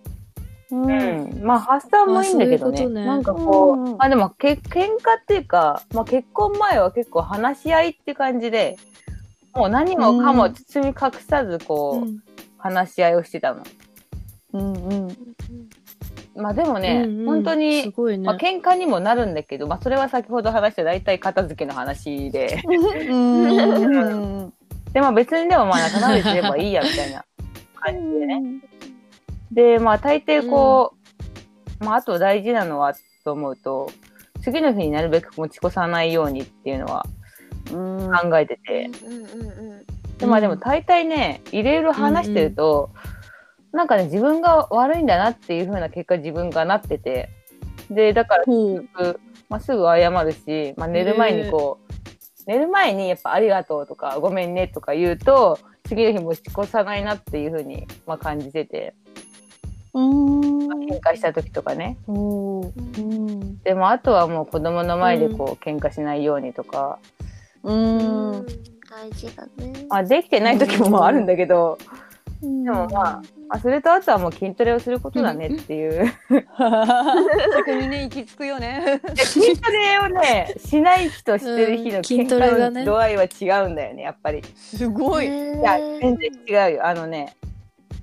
う。うん。ん、まあ発散もいいんだけどね。ういうね。なんかこう、うんうんまあでもけ喧嘩っていうか、まあ結婚前は結構話し合いって感じで、もう何もかも包み隠さずこう、話し合いをしてたの。うんうん。まあでもね、うんうん。本当すに、ごいね。まあ喧嘩にもなるんだけど、まあそれは先ほど話した大体片付けの話で、うん でまあ別にでもまあ仲直りすればいいやみたいな感じでね。で、まあ大抵こう、まああと大事なのはと思うと、次の日になるべく持ち越さないようにっていうのはうん。考えてて、うんうんうんでまあでも大体ね、いろいろ話してると、なんかね、自分が悪いんだなっていう風な結果自分がなってて、で、だからまあ、すぐ謝るし、まあ、寝る前にこう、寝る前にやっぱありがとうとかごめんねとか言うと、次の日持ち越さないなっていう風に、まあ、感じてて、喧嘩した時とかね。でもあとはもう子供の前でこう、喧嘩しないようにとか、うん。うん。大事だね。まあ、できてない時もまああるんだけど、ででもまあ、まあ、それとあとはもう筋トレをすることだねっていう。そこにね行き着くよね。筋トレをね、しない日としてる日の喧嘩の度合いは違うん。だよね、やっぱり。すごい。いや、全然違うよ。あのね、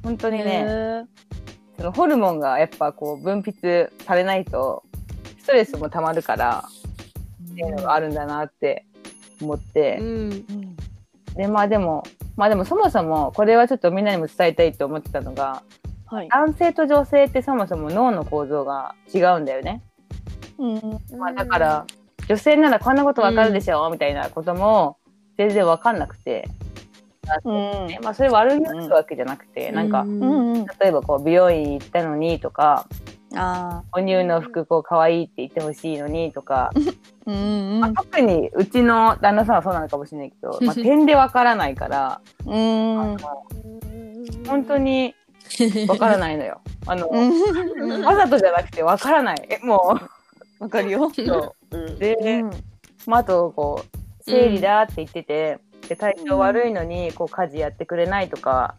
本当にね、そのホルモンがやっぱこう分泌されないと、ストレスもたまるからっていうのがあるんだなって思ってう。んうんで、まあでも、まあでもそもそも、これはちょっとみんなにも伝えたいと思ってたのが、はい。男性と女性ってそもそも脳の構造が違うんだよね。うんまあだから、女性ならこんなことわかるでしょ、みたいなことも全然わかんなくて、うんねまあそれ悪いわけじゃなくて、なんか、ううんうん。例えばこう美容院行ったのにとか、あ哺乳の服こう可愛いって言ってほしいのにとか、あ。うんまあ、特にうちの旦那さんはそうなのかもしれないけど、まあ、点でわからないから、うん。本当にわからないのよ。あの、うん。わざとじゃなくてわからない。えもわかるよ。う、そう。で、うんまあ、あと、こう、生理だって言ってて、で、体調悪いのに、こう、家事やってくれないとか、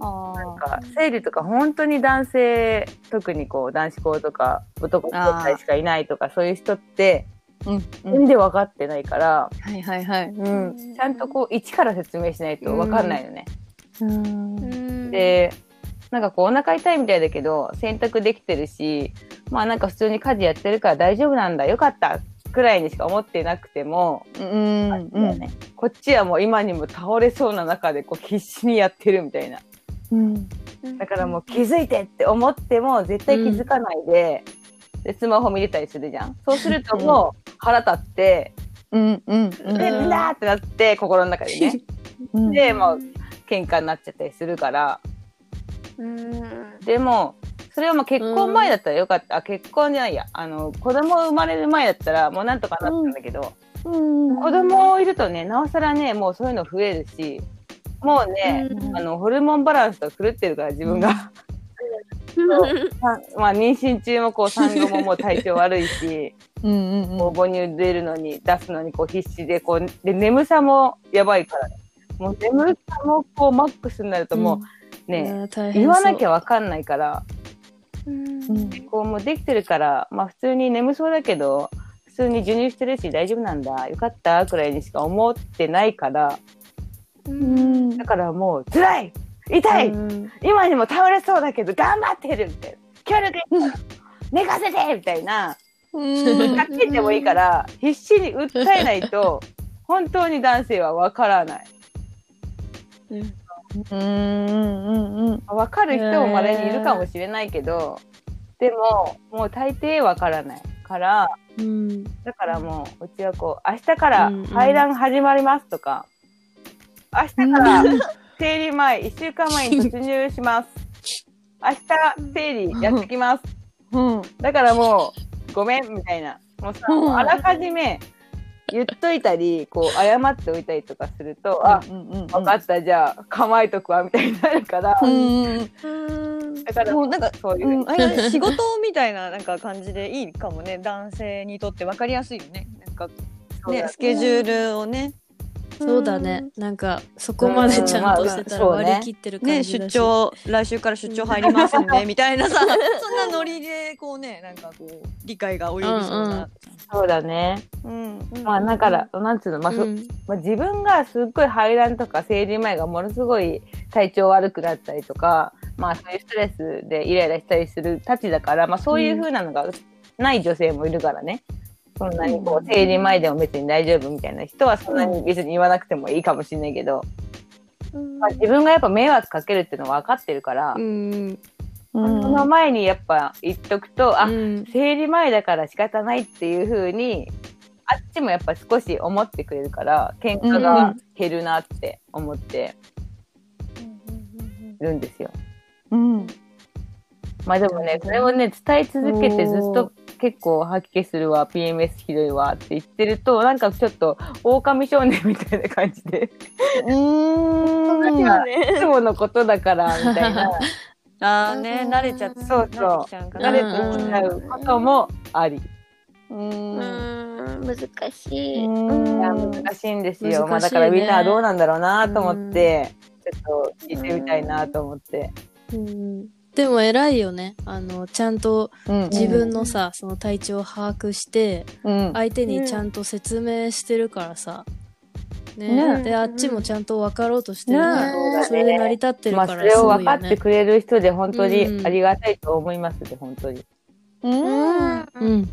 あなんか生理とか本当に男性特にこう男子校とか男の子しかいないとかそういう人ってうんうん。全然分かってないから、はいはいはい。うんちゃんとこう一から説明しないと分かんないよね。うん。でなんかこうお腹痛いみたいだけど洗濯できてるしまあなんか普通に家事やってるから大丈夫なんだ。よかったくらいにしか思ってなくても、うんあれだよね。こっちはもう今にも倒れそうな中でこう必死にやってるみたいな。うん。だからもう気づいてって思っても絶対気づかないで,、でスマホ見れたりするじゃん。そうするともう腹立ってうんうん「でんだ!」ってなって心の中でね。うん。でもう喧嘩になっちゃったりするから。うん。でもそれはまあ結婚前だったらよかった、あ結婚じゃないや。あの子供生まれる前だったらもうなんとかなったんだけど、うん。子供いるとねなおさらねもうそういうの増えるしもうね、うん。あのホルモンバランスと狂ってるから自分が。さ まあ、妊娠中もこう産後ももう体調悪いし、うんう母乳出るのに出すのにこう必死でこうで眠さもやばいからね。もう眠さもこうマックスになるともうね、言わなきゃゃわかんないから。うんこうもうできてるからまあ普通に眠そうだけど普通に授乳してるし大丈夫なんだ。よかったくらいにしか思ってないから。うん。だからもう辛い。痛い、今にも倒れそうだけど頑張ってるみたいな。協力寝かせてみたいな。うん。かけてもいいから必死に訴えないと本当に男性はわからない。うんうんうんわかる人もまれにいるかもしれないけど、でももう大抵わからないからうんだからもううちはこう明日からうんうん。排卵始まりますとか、明日から生理前 1週間前に突入します。明日生理やってきます。うん。だからもうごめんみたいな。もうさ、うん。あらかじめ言っといたりこう謝っておいたりとかすると、あうんうん分かったじゃあ構えとくわみたいになるから、うんうんだからもうなんかそういう。う、ん、仕事みたいななんか感じでいいかもね。男性にとって分かりやすいよね。なんかね。スケジュールをねそうだね。なんかそこまでちゃんとしてたらうん。まあそうね。割り切ってる感ねじだし。出張来週から出張入りますんでみたいなさ。そんなノリでこうねなんかこう理解が及びそうな。そうだね。うん。まあだからなんつうの、まあそうん。まあ、自分がすっごい排卵とか生理前がものすごい体調悪くなったりとかまあそういうストレスでイライラしたりするたちだからまあそういう風なのがない女性もいるからね。そんなにこう生理前でも別に大丈夫みたいな人はそんなに別に言わなくてもいいかもしれないけど、まあ、自分がやっぱ迷惑かけるっていうのは分かってるから、うん。その前にやっぱ言っとくと、あうん。生理前だから仕方ないっていう風にあっちもやっぱ少し思ってくれるから喧嘩が減るなって思ってるんですよ。うん。まあでもねそれをね伝え続けてずっと結構吐き気するわ PMS ひどいわって言ってるとなんかちょっと狼少年みたいな感じで。うん。まあいつものことだからみたいな。あーね慣れちゃってそうそう。慣れてきちゃうこともあり。うん。うん。難しい。難しいんですよ。まあだからみんなはどうなんだろうなと思って、ちょっと聞いてみたいなと思って。うんでも偉いよね。あのちゃんとうん自分のさ、その体調を把握してうん。相手にちゃんと説明してるからさ、ね。ね。であっちもちゃんと分かろうとしてる。から、ね。それで成り立ってるまあそからすごいよれを分かってね。くれる人で本当にうん。ありがたいと思いますで、本当に。うん。うん、うん。ね。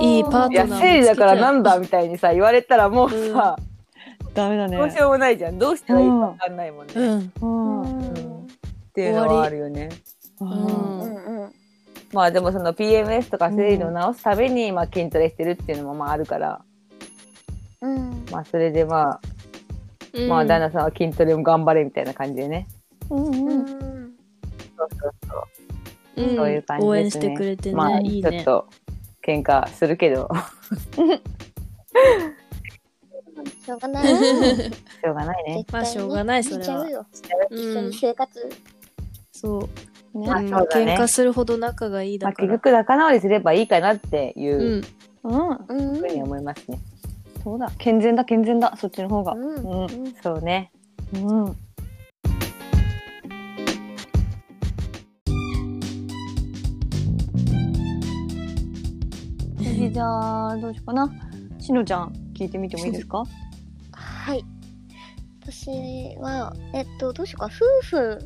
いいパートナー生理だからんなんだみたいにさ、言われたらもうさ、ダメだね。どうしようもないじゃん。どうしたらいいか分かんないもんね。っうんうんていうのはあるよね。ううんんまあでもその PMS とか生理を治すために、まあ筋トレしてるっていうのもまああるから、うんまあそれでまあ、うんまあ旦那さんは筋トレも頑張れみたいな感じでね。うんうんうんそうそうそう。うんそういう感じですね。応援してくれてね、まあ、いいねちょっ。と喧嘩するけど、しょうがない。しょうがないね。まあしょうがないそれは生活。そう。ね、まあね喧嘩するほど仲がいいまあ、結。局仲直りすればいいかなっていう、うんふうに思いますね。そうだ健全だ健全だそっちの方が。うんうんそうね。うん。じゃあどうしようかな。しのちゃん聞いてみてもいいですか？はい。私は、えっと、どうしようか、夫婦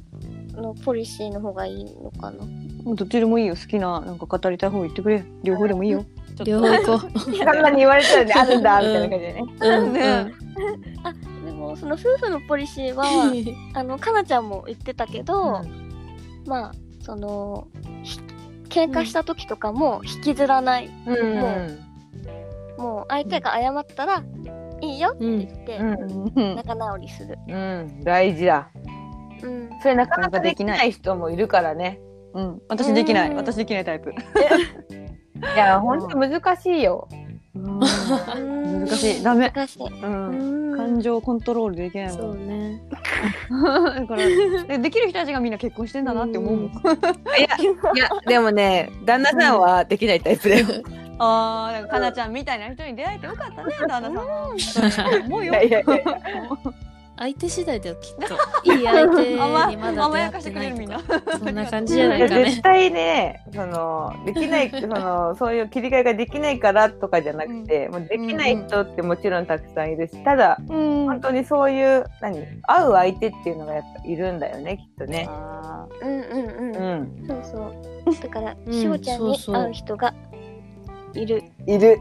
のポリシーの方がいいのかな？もうどっちでもいいよ好きななんか語りたい方言ってくれ両方でもいいよ両方行こそんなに言われたらね、あるんだ、みたいな感じでね。う。うんねでも、その夫婦のポリシーは、あの、かなちゃんも言ってたけど、まあ、その、ひ喧嘩した時とかも引きずらない。うん。もう、相手が謝ったら、いいよって言って、うん。うん仲直りする。うん。大事だ。うん。それなかなかできない。人もいるからね。うん。私できない。うん。私できないタイプ。いや、ほん。と難しいよ。難しい。ダメ。難しい。うん。うん。感情コントロールできないそもうんね。だからでできる人たちがみんな結婚してんだなって思うもん。いや、でもね、旦那さんはできないタイプだよ。ああ、なんかかなちゃんみたいな人に出会えてよかったね、旦那さんは。思うよ。相手次第だよきっと。いい相手にまだ出会ってないとか。そんな感じじゃないかね。絶対ね、その、できない、その、そういう切り替えができないからとかじゃなくて、もうできない人ってもちろんたくさんいるし、ただ、うん。本当にそういう、何、会う相手っていうのがやっぱいるんだよね、きっとね。あうんうんううん。ん。そうそう。だから、うんしおちゃんにそうそう会う人がいる。いる。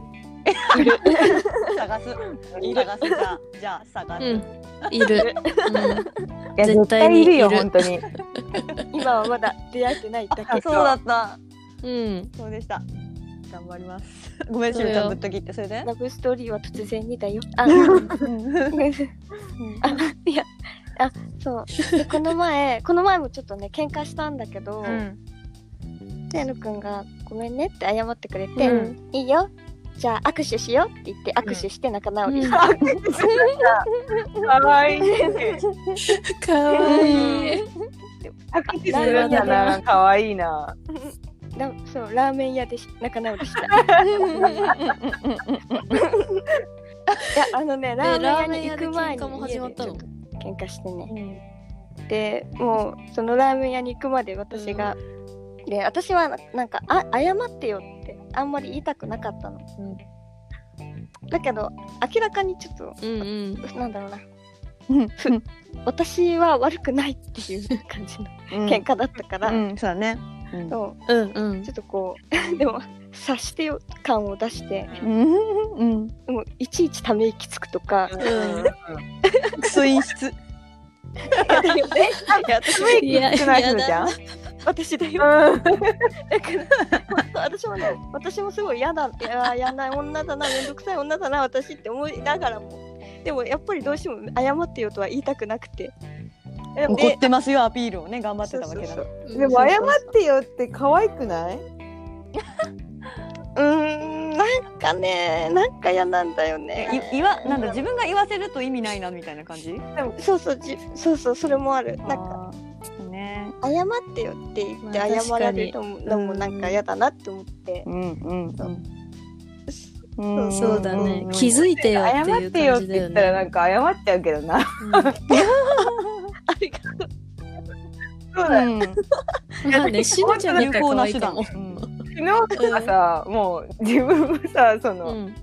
ー探す。探すじゃあ、じゃあ探す。うん。いる。いや、絶絶対いるよ、いる本当に。今はまだ出会えてないだけ。そうだった。うん。うん。そうでした。頑張ります。ごめん、しのちゃんぶっときって、それで？ラブストーリーは突然にだよ。あ、いや、あ、そう。でこの前、この前もちょっとね、喧嘩したんだけど、うん。てぬくんがごめんねって謝ってくれて、うんいいよ。じゃあ握手しようって言って握手して仲直りした。かわいい。かわいい。拍手するんだな、かわいいな。なそうラーメン屋でし仲直りした。いやあのねラーメン屋に行く前に喧嘩も始まったの？家でちょっと喧嘩してね。でもうそのラーメン屋に行くまで私が、で私はななんかあ謝ってよってあんまり言いたくなかったの。だけど明らかにちょっとうんうん。なんだろうなうん私は悪くないっていう感じのうん喧嘩だったから、うん、そうだね。うんそううんうんちょ。っとこう でも察してよ感を出してうん。うん。もういちいちため息つくとかうん。クソ陰湿。いや私いや少ないのじゃん。私だよ。うん。だから私もね私もすごい嫌だいや嫌な女だなめんどくさい女だな私って思いながらも。でもやっぱりどうしても謝ってよとは言いたくなくて。で怒ってますよ、アピールをね、頑張ってたわけだそう。そうでも謝ってよって可愛くない？そうんなんかねなんか嫌なんだよね。い言わなんだ自分が言わせると意味ないなみたいな感じ？そうそうじそうそうそれもある。なんか謝ってよって言ってまあ謝られるのものもなんか嫌だなって思ってうんうんそううんそうだねんん。気づいてよって謝いうってよって。言ったらなんか謝っちゃうけどな。ありがとうそうだよ。うんまあね、しのちゃんだ有ったら可効な手段愛いかも。昨日とかさ、もう自分もさ、その、うん。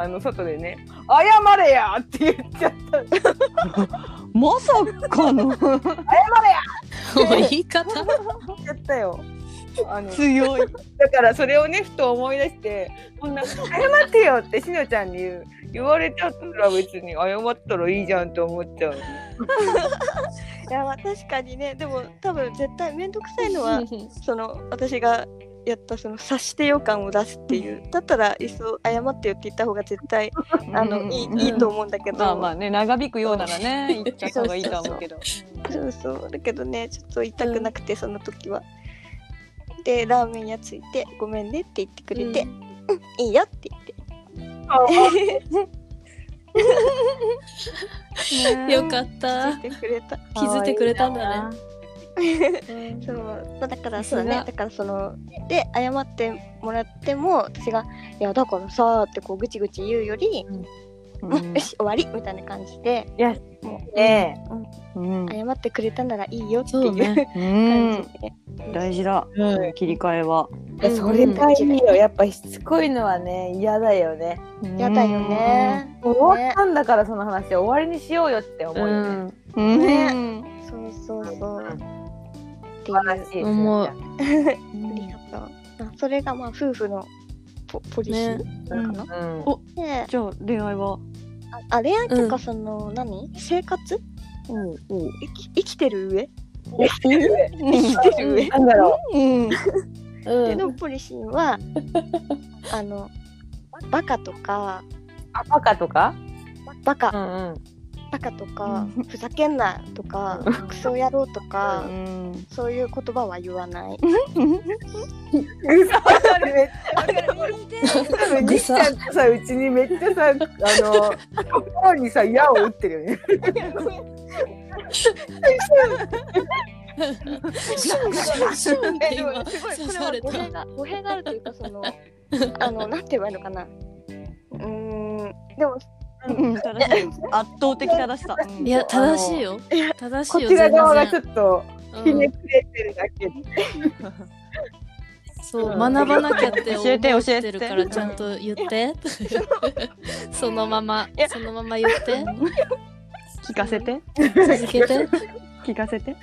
あの外でね、謝れやって言っちゃった。まさかの謝れや言い方？って言ったよ。あの強いだからそれをねふと思い出してこんな謝ってよってしのちゃんに言う言われちゃったら別に謝ったらいいじゃんって思っちゃう。いやまあ確かにねでも多分絶対面倒くさいのは その私がやったその察してよ感を出すっていうだったらいっそ謝ってよって言った方が絶対あの、いいいいと思うんだけど、まあまあね長引くようならね言っちゃった方がいいとは思う。けどそうそう。だけどねちょっと言いたくなくて、その時は。でラーメン屋ついてごめんねって言ってくれて、うん。いいよって言って。よかった。気づいてくれた。気づいてくれたんだね。そう。まあだからそうだね。だからそので謝ってもらっても私が「いやだからさ」ってこうぐちぐち言うより「うん、よし終わり」みたいな感じでいやもねうん。う謝ってくれたならいいよっていうね。うん。感じで、大事だ。うん。切り替えは。それがいいよ。やっぱしつこいのはね、嫌だよね。やだよね。終わったんだからその話終わりにしようよって思うよね。うん。ね。うん。そうそうそう。っていう。思う。ありがとう。あそれがまあ夫婦のポポリシーうん。かな？うん。おでじゃあ恋愛は？ああ恋愛っていうかうんその、何？生活？おう生き生きてる上？お生きてる上？なんだろうん。でのポリシーはあのバカとか。う。あ、バカとか？バカ、んうん。バカとかふざけんなとかクソ野郎とかうん。そういう言葉は言わない。うさわかさうちにめっちゃさあの心にさ矢を打ってるよね。シュンシュンシュンって今すごい刺これは語弊が語弊があるというかそのあのなんて言えばいいのかな。うーんでもうん正しい。圧倒的正しさ。うんいや正しい。よ正しいよこちら側がちょ全っと然ひねくれてるだけで。そう学ばなきゃって思教えて教えてってるからちゃんと言ってそのままいやそのまま言って聞かせて。続けて聞かせて。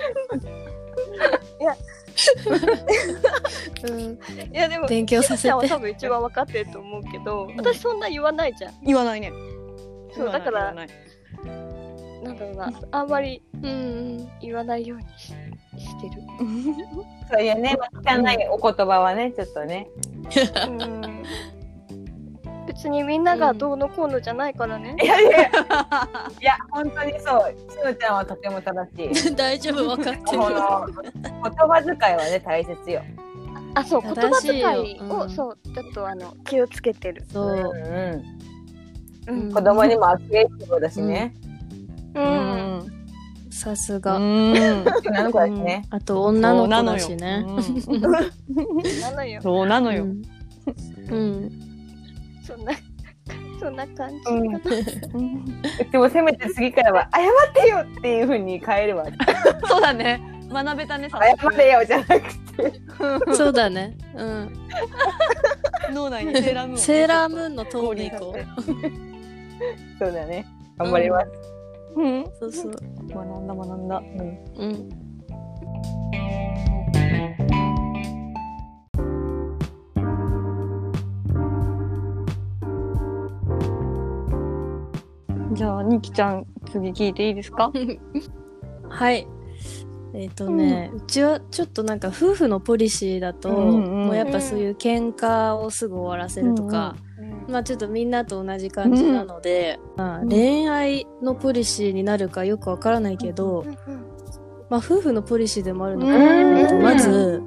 うんいやでも勉強させちゃんはて多分一番分かってると思うけど私そんな言わないじゃん。言わないね。そうだからなんだろうなあんまり言わないようにししてる。そういうね、まあ、汚いお言葉はね、ちょっとね。うん別にみんながどうのこうのじゃないからね。いやいやいや、いや本当にそう。しのちゃんはとても正しい。大丈夫分かってこるの言葉遣いはね大切よ。あそう言葉遣いを、うんそうちょっとあの気をつけてる。そううん子供にも悪影響だしね。さすうがの子だしね。あと女の子だしねそうなのよ。そうなのよ。うんなそんな感じ。でもせめて次からは謝ってよっていう風に変えるわ。そうだね。学べたね、さ謝れよじゃなくて。そうだねうん脳内にセーラームーンを。セーラームーンのトーンでいこう そうだね。頑張ります。うん。そうそう学んだ学んだ。うん。うんじゃあ、ニキちゃん、次聞いていいですか？はい。えっ、とね、うちはちょっとなんか夫婦のポリシーだと、うんうんもうやっぱそういう喧嘩をすぐ終わらせるとか、まあちょっとみんなと同じ感じなので、まあ恋愛のポリシーになるかよくわからないけど、まあ夫婦のポリシーでもあるのかな、とまず、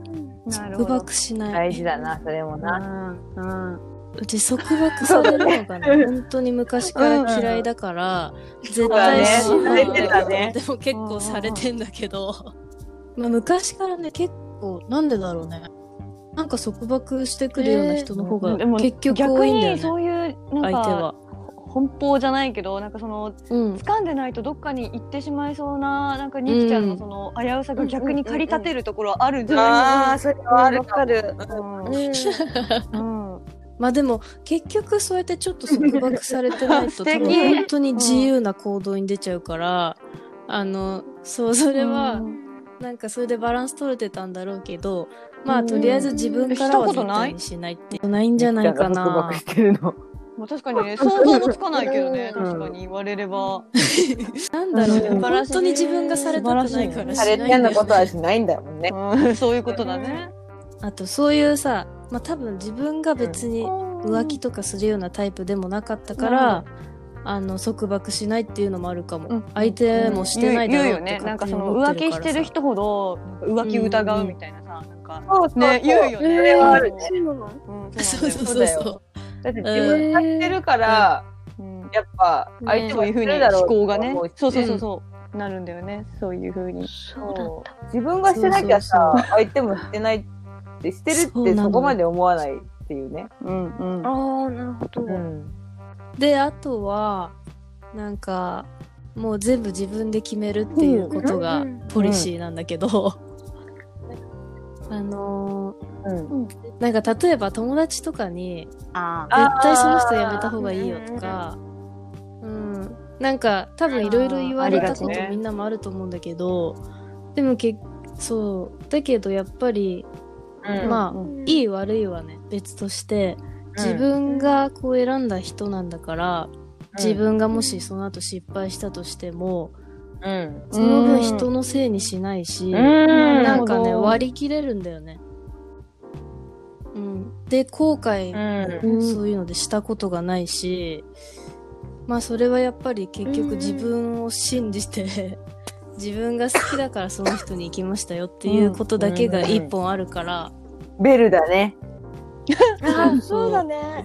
束。縛しない。大事だな、それもな。うんうん。うち束縛されるのがね。本当に昔から嫌いだから、絶対しない。ねね。でも結構されてんだけど、まあ、昔からね結構なんでだろうねなんか束縛してくるような人の方がでも結局多いんだよね、逆にそういう、なんか、相手は。奔放じゃないけど、なんかその、うん、掴んでないとどっかに行ってしまいそうな、なんかニキちゃんのその危うさが逆に駆り立てるところはあるんじゃない？ああ、それはあるわかる。うん。うん。うんまあでも結局そうやってちょっと束縛されてないと 本当に自由な行動に出ちゃうから、あのそうそれは、なんかそれでバランス取れてたんだろうけどまあとりあえず自分からは絶対にしないってないんじゃないか束な。まあ確かにね、想像もつかないけどね、うん。確かに言われれば。なんだろうね。うん。本当に自分がされたくないからさしないんだれてんのよことはしないんだもんね。うん。そういうことだね。あとそういうさまあ多分自分が別に浮気とかするようなタイプでもなかったから、あの束縛しないっていうのもあるかも、うん相手もしてないだろうってね。なんかその浮気してる人ほど浮気疑うみたいなさ、なんかそうそうね言うよね。それはあるね。そうんそうそうそうそうそうだって自分がしてるから、うんやっぱ相手もそういうふうに思考がねそうそうそうそうなるんだよね。そういうふうに。そうだった。自分がしてなきゃさそう相手もしてないってしてるってそこまで思わないっていうね。うんうん。ああなるほど。うん。であとはなんかもう全部自分で決めるっていうことがうん。ポリシーなんだけど、あのうん。ーなんか例えば友達とかに、あ絶対その人やめた方がいいよとか、うん。なんか多分いろいろ言われたことみんなもあると思うんだけど、でもけそう。だけどやっぱり、うん。まあ、うん。いい悪いはね、別として、自分がこう選んだ人なんだから、自分がもしその後失敗したとしても、うん。その分うん人のせいにしないし、うんなんかね、割り切れるんだよね。うん。で、後悔うん。うんそういうのでしたことがないし、まあそれはやっぱり結局自分を信じて、自分が好きだからその人に行きましたよっていうことだけが一本あるから、ベルだね。あそうそうだね。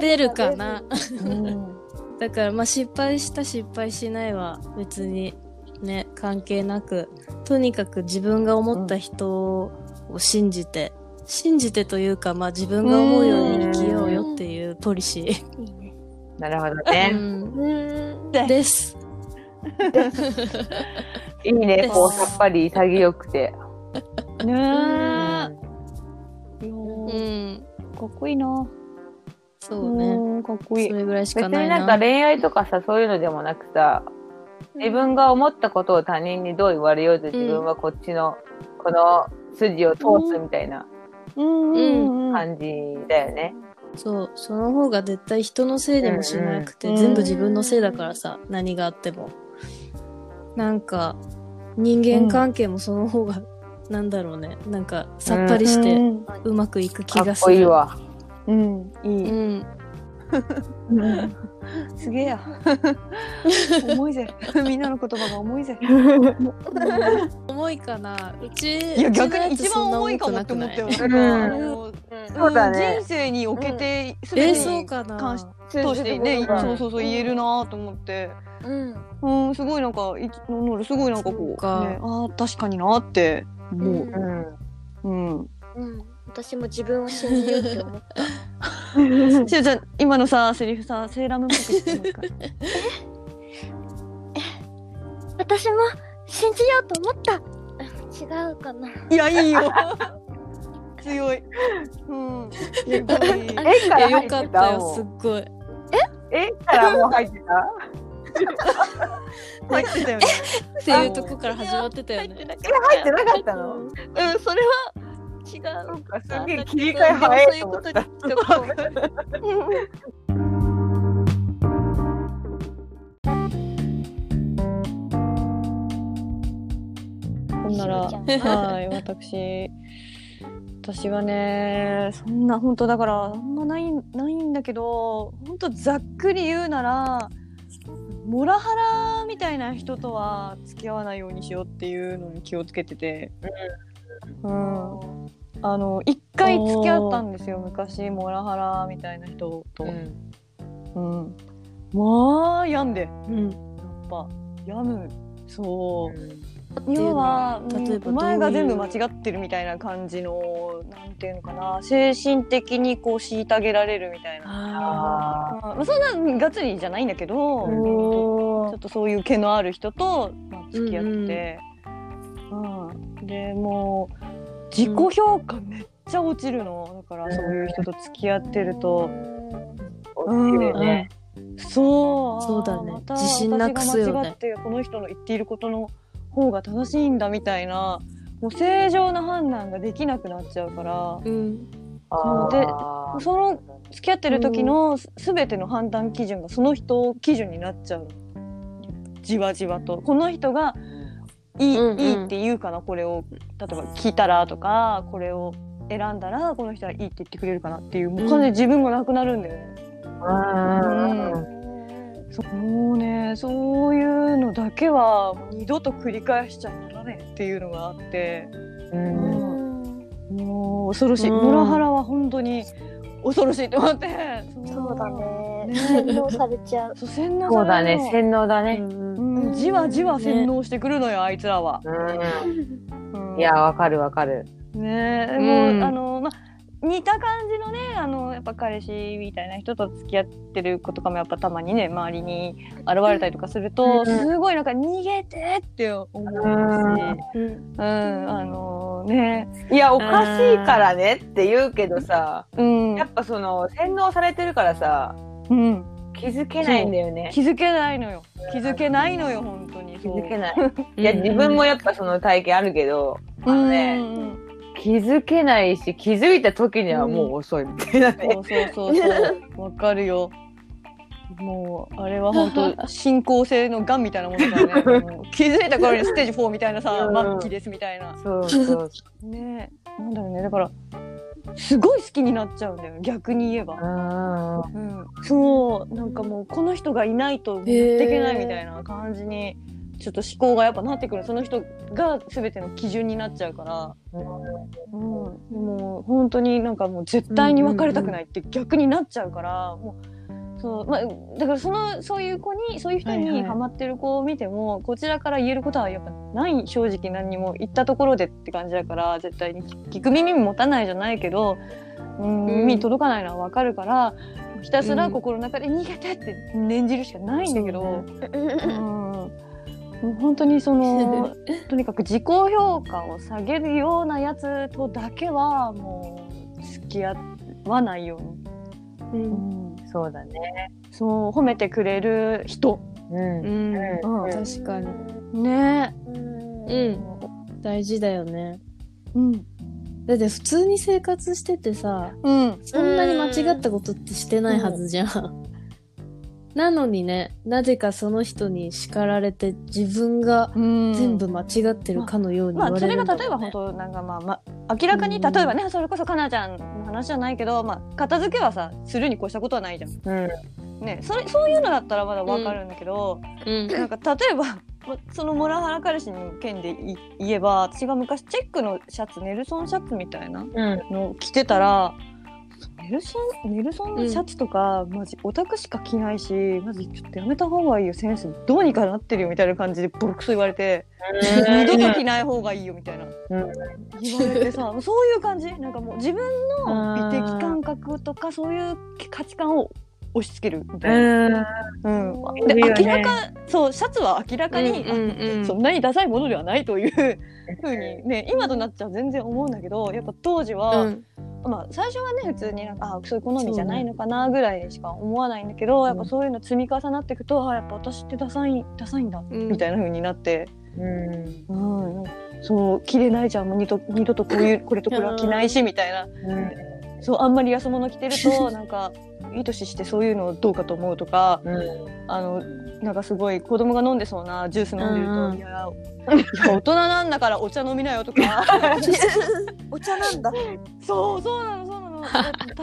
出るかな。うんだからまあ失敗した失敗しないは別にね、関係なく、とにかく自分が思った人を信じて、信じてというかまあ自分が思うように生きようよっていうポリシー。いいね。なるほどうね。んうん。です。いいねこう、さっぱり潔くて。ねうん。かっこいいな。そうね。うんかっこいいそ。れぐらいし別かないな。になんか恋愛とかさ、そういうのでもなくさ、自分が思ったことを他人にどう言われようと自分はこっちの、この筋を通すみたいなうんうんうん。感じだよね。そう、その方が絶対人のせいでもしなくて、うんうん全部自分のせいだからさ、何があっても。なんか、人間関係もその方が、なんだろうね、なんか、さっぱりして、うんうまくいく気がする。こいいわ。うん、いうい。ん。すげえや。重いぜ。みんなの言葉が重いぜ。重いかなうち、いや、逆に一番重いかもって思ったよ。そうだね人生におけて、すえー、べてにそうかな関し通通してね、そうそうそう言えるなと思って。うん。うん、すごいなんか、いなんだろうすごいなんかこう、そうかね、ああ、確かになって思う。うん。うん。うん。私も自分を信じようって思った。しおちゃん、今のさ、セリフさ、セーラームーンっぽくしてますか？私も信じようと思った。違うかな。いや、いいよ。強い。うん。すごい。絵かえ、よかったよ、すっごい。絵からもう入ってた？入ってたよね。っていうとこから始まってたよね。え、入ってなかったの？うん、それは違う。そうか、すげえ切り替え早いと思った。でもそういうことにほんなら、はい、私。私はね、そんな、本当だから、あんまない、ないんだけど、本当ざっくり言うなら。モラハラみたいな人とは付き合わないようにしようっていうのに気をつけてて。うん。あの、一回付き合ったんですよ、昔、モラハラみたいな人と。うん。まあ、病んで。うん。やっぱ病むそううん要は例えばお前が全部間違ってるみたいな感じのなんていうのかな精神的にこう虐げられるみたいな、あまあ、そんながっつりじゃないんだけど、ちょおっとそういう毛のある人と、まあ、付き合って、うん。でもう自己評価めっちゃ落ちるの。だからそういう人と付き合ってると。落ちるね。そう。そうだね。また自信なくすよね。私が間違ってこの人の言っていることの方が正しいんだみたいなもう正常な判断ができなくなっちゃうからうん。でその付き合ってる時のす全ての判断基準がその人基準になっちゃうの。じわじわと。この人がいい,、うんうん。いいって言うかなこれを。例えば聞いたらとかこれを選んだらこの人はいいって言ってくれるかなっていうもう完全に自分がなくなるんだよね。うんそうもうねそういうのだけは二度と繰り返しちゃならねえっていうのがあってうんもう恐ろしい、うんモラハラは本当に恐ろしいと思ってそうだね。ね洗脳されちゃう。そう洗脳そうだね、洗脳だね。うん、じわじわ洗脳してくるのよ、あいつらは。うん。うんいや、わかるわかる。ねえ、うんもうあのま似た感じのねあのやっぱ彼氏みたいな人と付き合ってる子とかもやっぱたまにね周りに現れたりとかすると、うんすごいなんか逃げてって思うし、うん、あのね、いや、おかしいからねって言うけどさ、うん。やっぱその、洗脳されてるからさ、うん、気づけないんだよね。気づけないのよ。気づけないのよ本当に。気づけない。ない。いや、自分もやっぱその体験あるけど、あのね、うん気づけないし、気づいた時にはもう遅いみたいなね。そうそうそうそう。わかるよ。もうあれは本当進行性のがんみたいなものだね。気づいた頃にステージ4みたいなさうん。末期ですみたいな。そうそう。ね。なんだろうね。だからすごい好きになっちゃうんだよ逆に言えば、あうん、そう。なんかもうこの人がいないとやっていけないみたいな感じにちょっと思考がやっぱなってくる。その人が全ての基準になっちゃうから、うん、でも本当になんかもう絶対に別れたくないって逆になっちゃうから、もうそうまあ、だからそのそういう子にそういう人はいはいにハマってる子を見ても、こちらから言えることはやっぱない正直何にも言ったところでって感じだから絶対に聞く耳持たないじゃないけど、うん、耳届かないのは分かるからひたすら心の中で逃げてって念じるしかないんだけど。うんもう本当にその とにかく自己評価を下げるようなやつとだけはもう付き合わないように、うん。そうだね。そう褒めてくれる人。うん。うんうん確かに。ね。うん。大事だよね。うん。だって普通に生活しててさうん。そんなに間違ったことってしてないはずじゃん。なのにね、なぜかその人に叱られて自分がうん全部間違ってるかのようにまあ、言われそれが例えるんだもんね。ば本当なんかまあ、まあ、明らかにうん例えばねそれこそかなちゃんの話じゃないけど、まあ、片付けはさするに越したことはないじゃん。うん。ね、それそういうのだったらまだわかるんだけど、うんなんか例えばまそのモラハラ彼氏の件でい言えば私が昔チェックのシャツネルソンシャツみたいなうん。のを着てたらネルソンネルソンのシャツとか、マジオタクしか着ないしマジちょっとやめた方がいいよセンス。どうにかなってるよみたいな感じでボロクソ言われて、二度と着ない方がいいよみたいな、うん。言われてさそういう感じ。なんかもう自分の美的感覚とかそういう価値観を押し付けるみたいな。うん。うん、でね。明らかそうシャツは明らかに、あそんなにダサいものではないというふうにね今となっちゃ全然思うんだけどやっぱ当時は、うん。まあ最初はね普通になんかあそういう好みじゃないのかなぐらいにしか思わないんだけど、やっぱそういうの積み重なっていくとあやっぱ私ってダサいダサいんだ、うん。みたいなふうになって、うん。うん、そう着れないじゃんもう二度二度とこういうこれとこれは着ないしみたいな。うん。そうあんまり安物着てると なんかいい年してそういうのどうかと思うとかうん。あのなんかすごい子供が飲んでそうなジュース飲んでると、うんうん。いや大人なんだからお茶飲みなよとか。お茶なんだ。そうそうなのそうなの。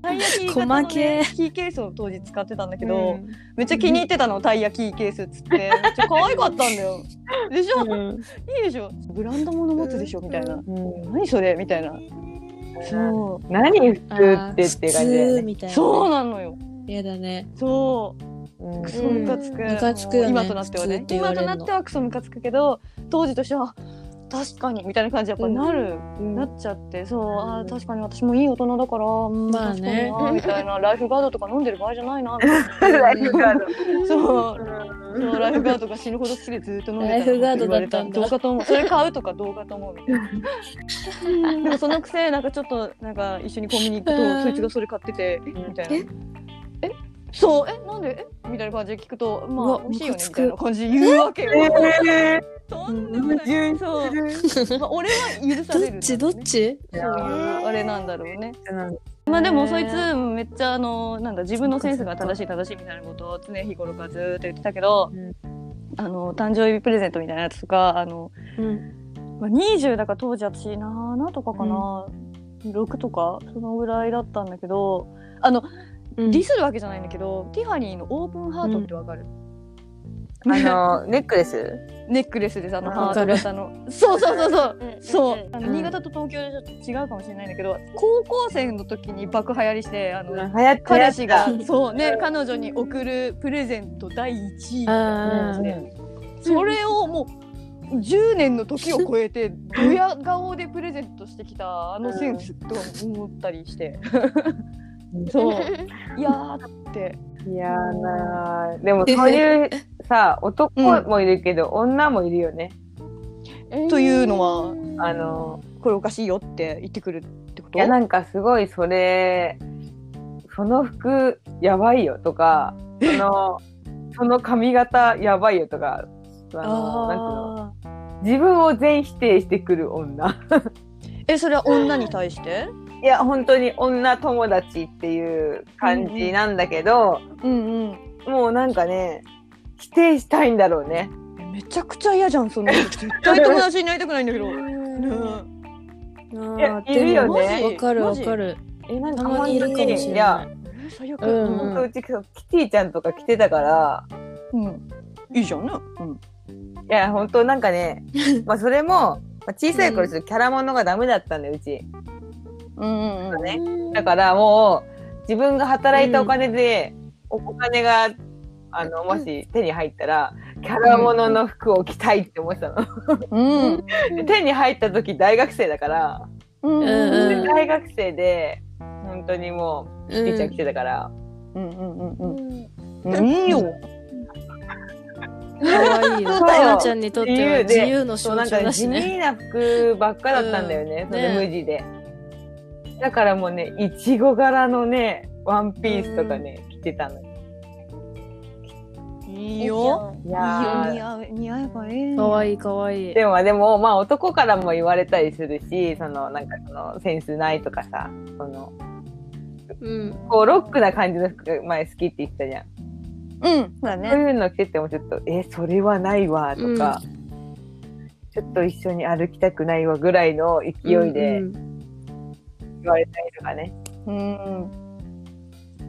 たい焼き型ねけ、キーケースを当時使ってたんだけど、めっちゃ気に入ってたのたい焼きケースっつって。めっちゃ可愛かったんだよ。でしょ、うん。いいでしょ？ブランド物持つでしょ？みたいな、うん。何それ？みたいなそう。何普通ってって感じだよね。普通みたいな。そうなのよ。やだね。そう。うん。クソムカつく、ムカつくよね。今となってはね。今となってはクソムカつくけど当時としては確かにみたいな感じやっぱなる、うん。なっちゃってそうあー確かに私もいい大人だから、うんまあね。みたいな ライフガードとか飲んでる場合じゃないなみたいなライフガード。そう。そうライフガードが死ぬほど好きでずっと飲んでたライフガードだったんだ。と思うそれ買うとかどうかと思うみたいな。でもそのくせなんかちょっとなんか一緒にコンビニ行くうん。とそいつがそれ買っててえみたいな。え？そうえなんで？え？みたいな感じで聞くとまあ美味しいよねみたいな感じで言うわけよ。えとんでもない。そう、まあ、俺は許さどれるんだろうねっち？どっち？そういうあれなんだろうね。ー。まあでもそいつめっちゃあのなんだ自分のセンスが正しい正しいみたいなことを常日頃からずーっと言ってたけど、うん。あの誕生日プレゼントみたいなやつとかあの、うん。まあ、20だから当時私7とかかな、6とかそのぐらいだったんだけどあの、うんディスるわけじゃないんだけどティファニーのオープンハートってわかる、あの、ネックレス？ネックレスですあのあハート型の。そうそうそうそう。そう。あの新潟と東京でちょっと違うかもしれないんだけど高校生の時に爆流行りしてあの、流行って彼氏がそうね彼女に送るプレゼント第1位。なあー感じでそれをもう10年の時を超えてドヤ顔でプレゼントしてきたあのセンスと思ったりしてそう。いやーって。いやーなーでもそういうさ男もいるけど、女もいるよね。というのはあのこれおかしいよって言ってくるってこと？いやなんかすごいそれその服やばいよとかそのその髪型やばいよとかあのなんていうの？あ自分を全否定してくる女。ー えそれは女に対して？いや本当に女友達っていう感じなんだけど、うんうん。もうなんかね否定したいんだろうね。めちゃくちゃ嫌じゃんそんなの 絶対友達になりたくないんだけど、ねいるよね。わかるわかる。えなんたまにいるかもしれい。やない。え最悪、うん。本当うちキティちゃんとか来てたから。うん、いいじゃんね、うん、いや本当なんかね まあそれも、まあ、小さい頃ちょっとキャラものがダメだったんだようちうんうんうん。ねだからもう自分が働いたお金で、おお金があのもし手に入ったらキャラものの服を着たいって思ってたの。うん。で 手に入った時大学生だから、うんうんで大学生で本当にもうキティちゃん来てたから、うんうんうんうん。いいよ。可愛いよ。そうだよ。かなちゃんにとっては自由の象そうなんか徴だしね。地味な服ばっかだったんだよね、うん。それね。無地で。だからもうねいちご柄のねワンピースとかね、着てたのよ。いいよいいいや似合う似合えばええ可愛い可愛い。でもでもまあ男からも言われたりするしそのなんかそのセンスないとかさそのうん。こうロックな感じの服が前好きって言ってたじゃん。うんそうだそうねいうの着ててもちょっとえそれはないわとか、ちょっと一緒に歩きたくないわぐらいの勢いでうん言われたりとかね。うん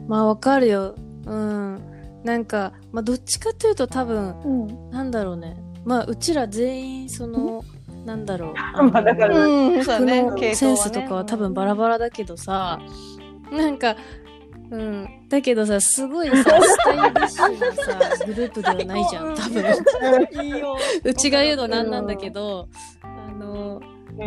まあわかるよ。うん。なんか、まあどっちかというと多分、うんなんだろうね。まあうちら全員その、なんだろう。あのまあだからうんそうだ服のセンスとかは多分バラバラだけどさ、なんか、うん。だけどさ、すごいさ、スタイリッシュなさ、グループではないじゃん、多分。いいよ うちが言うのなんなんだけど、あの、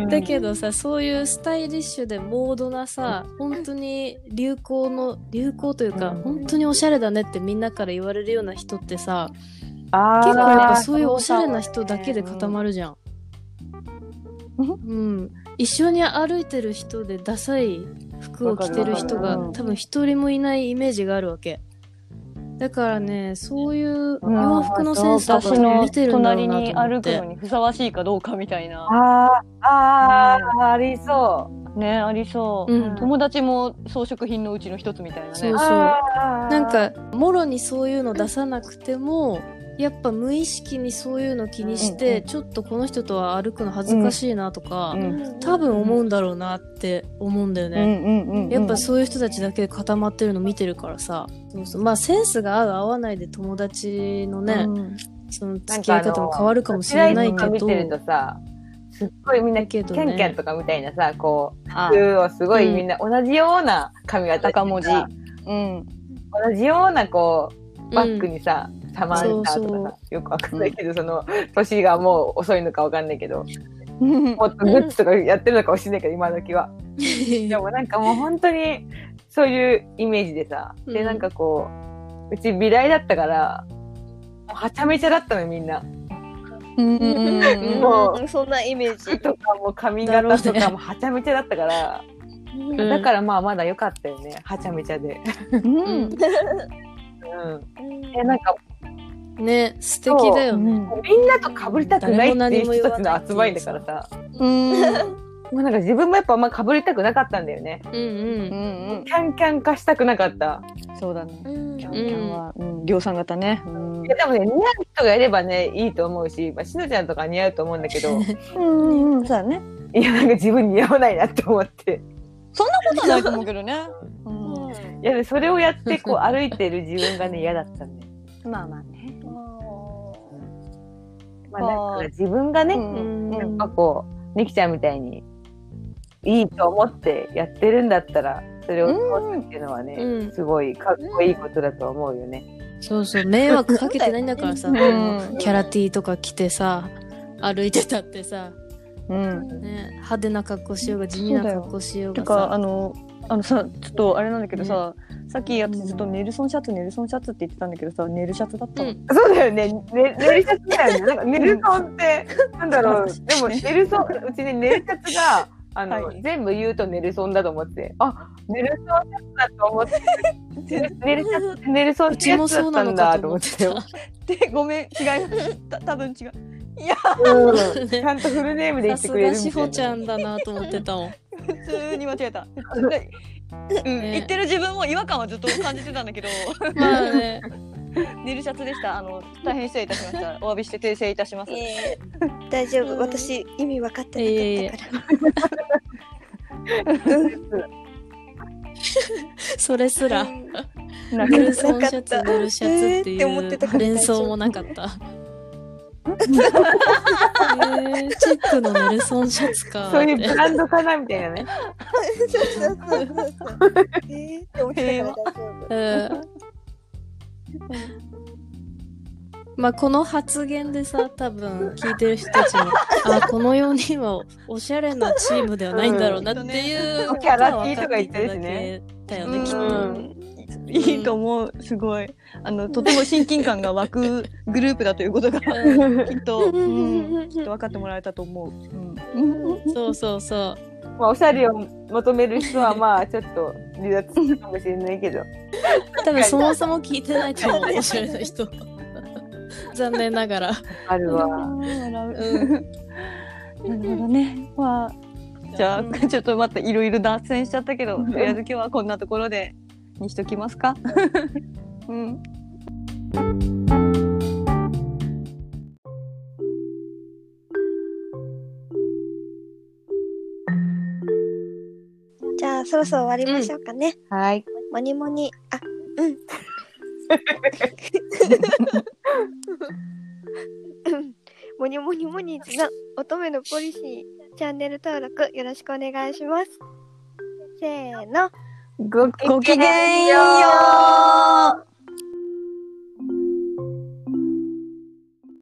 だけどさ、そういうスタイリッシュでモードなさ、本当に流行の、流行というか、うん本当におしゃれだねってみんなから言われるような人ってさ、結構やっぱそういうおしゃれな人だけで固まるじゃん。うんうん。一緒に歩いてる人でダサい服を着てる人が多分一人もいないイメージがあるわけ。だからね、そういううん。洋服のセンスとか私の見てるんだろ隣うなに歩くと思って。の。にふさわしいかどうかみたいな。あーあー、ありそう。ねありそう、うん。友達も装飾品のうちの一つみたいなね。そうそう。なんかもろにそういうの出さなくてもやっぱ無意識にそういうの気にして、うんちょっとこの人とは歩くの恥ずかしいなとか、うん。多分思うんだろうなって思うんだよね。うんうんうんうん。やっぱそういう人たちだけで固まってるの見てるからさ。そうそう。まあセンスが合う合わないで友達のね、うん。その付き合い方も変わるかもしれないけど。すっごいみんなキャンキャンとかみたいなさ、こう、あ服をすごいうん。みんな同じような髪型赤文字。さうん。同じようなこう、バッグにさ、サマンサーとかさよくわかんないけど、その、年がもう遅いのかわかんないけど、うんもっとグッズとかやってるのかもしれないけど、今時は。でもなんかもう本当に、そういうイメージでさ、んなんかこう、うち美大だったから、もうはちゃめちゃだったのよ、みんな。うんうんもうんそんなイメージ服。とかも髪型とかもはちゃめちゃだったから、うんだからまあまだ良かったよね、はちゃめちゃで。うんうん。え、なんか、ね、素敵だよね。みんなと被りたくないっていう人たちの集まりだからさ、うん。もうなんか自分もやっぱあんま被りたくなかったんだよね。うんうん。うんキャンキャン化したくなかった。そうだね。うん。キャンキャンは。うん。量産型ね。うん。いやでもね、似合う人がいればね、いいと思うし、まあ、しのちゃんとか似合うと思うんだけど、うんうん。そうだね。いや、なんか自分似合わないなって思って。そんなことはないと思うけどね。うん。いや、それをやってこう歩いてる自分がね、嫌だったんだよ。まあまあ。ねまあ、だから自分がね、うん。やっぱこう、みきちゃんみたいに、いいと思ってやってるんだったら、それを通すっていうのはね、うん。すごいかっこいいことだと思うよね。そうそう、迷惑かけてないんだからさ、うん。キャラ T とか着てさ、歩いてたってさ、うん。ね、派手な格好しようが地味な格好しようがさ。あのあのさちょっとあれなんだけどさ、さっきやってずっとネルソンシャツネルソンシャツって言ってたんだけどさネルシャツだったの？うんそうだよね。ねネルシャツだよね。なんかネルソンって、なんだろう。でもネルソン、うちね、ネルシャツが、あの、はい全部言うとネルソンだと思って。あ、ネルソンシャツだと思って。ネルシャツネルソンうってやちもそうつだったなんのかとだと思って。でごめん違います。た多分違う。いやうんちゃんとフルネームで言さすってくれるがしみたいな。ほちゃんだなと思ってたもん。普通に間違えた。でうん、ね言ってる自分も違和感はずっと感じてたんだけど、まあね。ネルシャツでした。あの大変失礼いたしました。お詫びして訂正いたします。えー大丈夫。うん私、意味分かってなかったから。それすら。なんかネルソンシャツ、ネルシャツっていう連想もなかった。えー、チェックのネルソンシャツかそういうブランドかなみたいなね。そうそうそうそう。えーって思ってたから大丈夫。うんまあこの発言でさ多分聞いてる人たちもあこの4人はおしゃれなチームではないんだろうなっていううんキャラ T とか言ってるしねだよねきっうと。んいいと思う。すごい。あのとても親近感が湧くグループだということがきうんっと、うん、きっと分かってもらえたと思う。うん。そうそうそう。まあ、おしゃれを求める人は、まあ、ちょっと離脱するかもしれないけど。多分そもそも聞いてないと思うおしゃれな人。残念ながら。あるわ。なるほどね。まあ。じゃあ、ちょっとまたいろいろ脱線しちゃったけど、とりあえず今日はこんなところでにしときますか？うん。じゃあ、そろそろ終わりましょうかね。はい。モニモニ、あ、うん。モニモニモニーズの乙女のポリシー、チャンネル登録よろしくお願いします。せーの。ごきげんよう。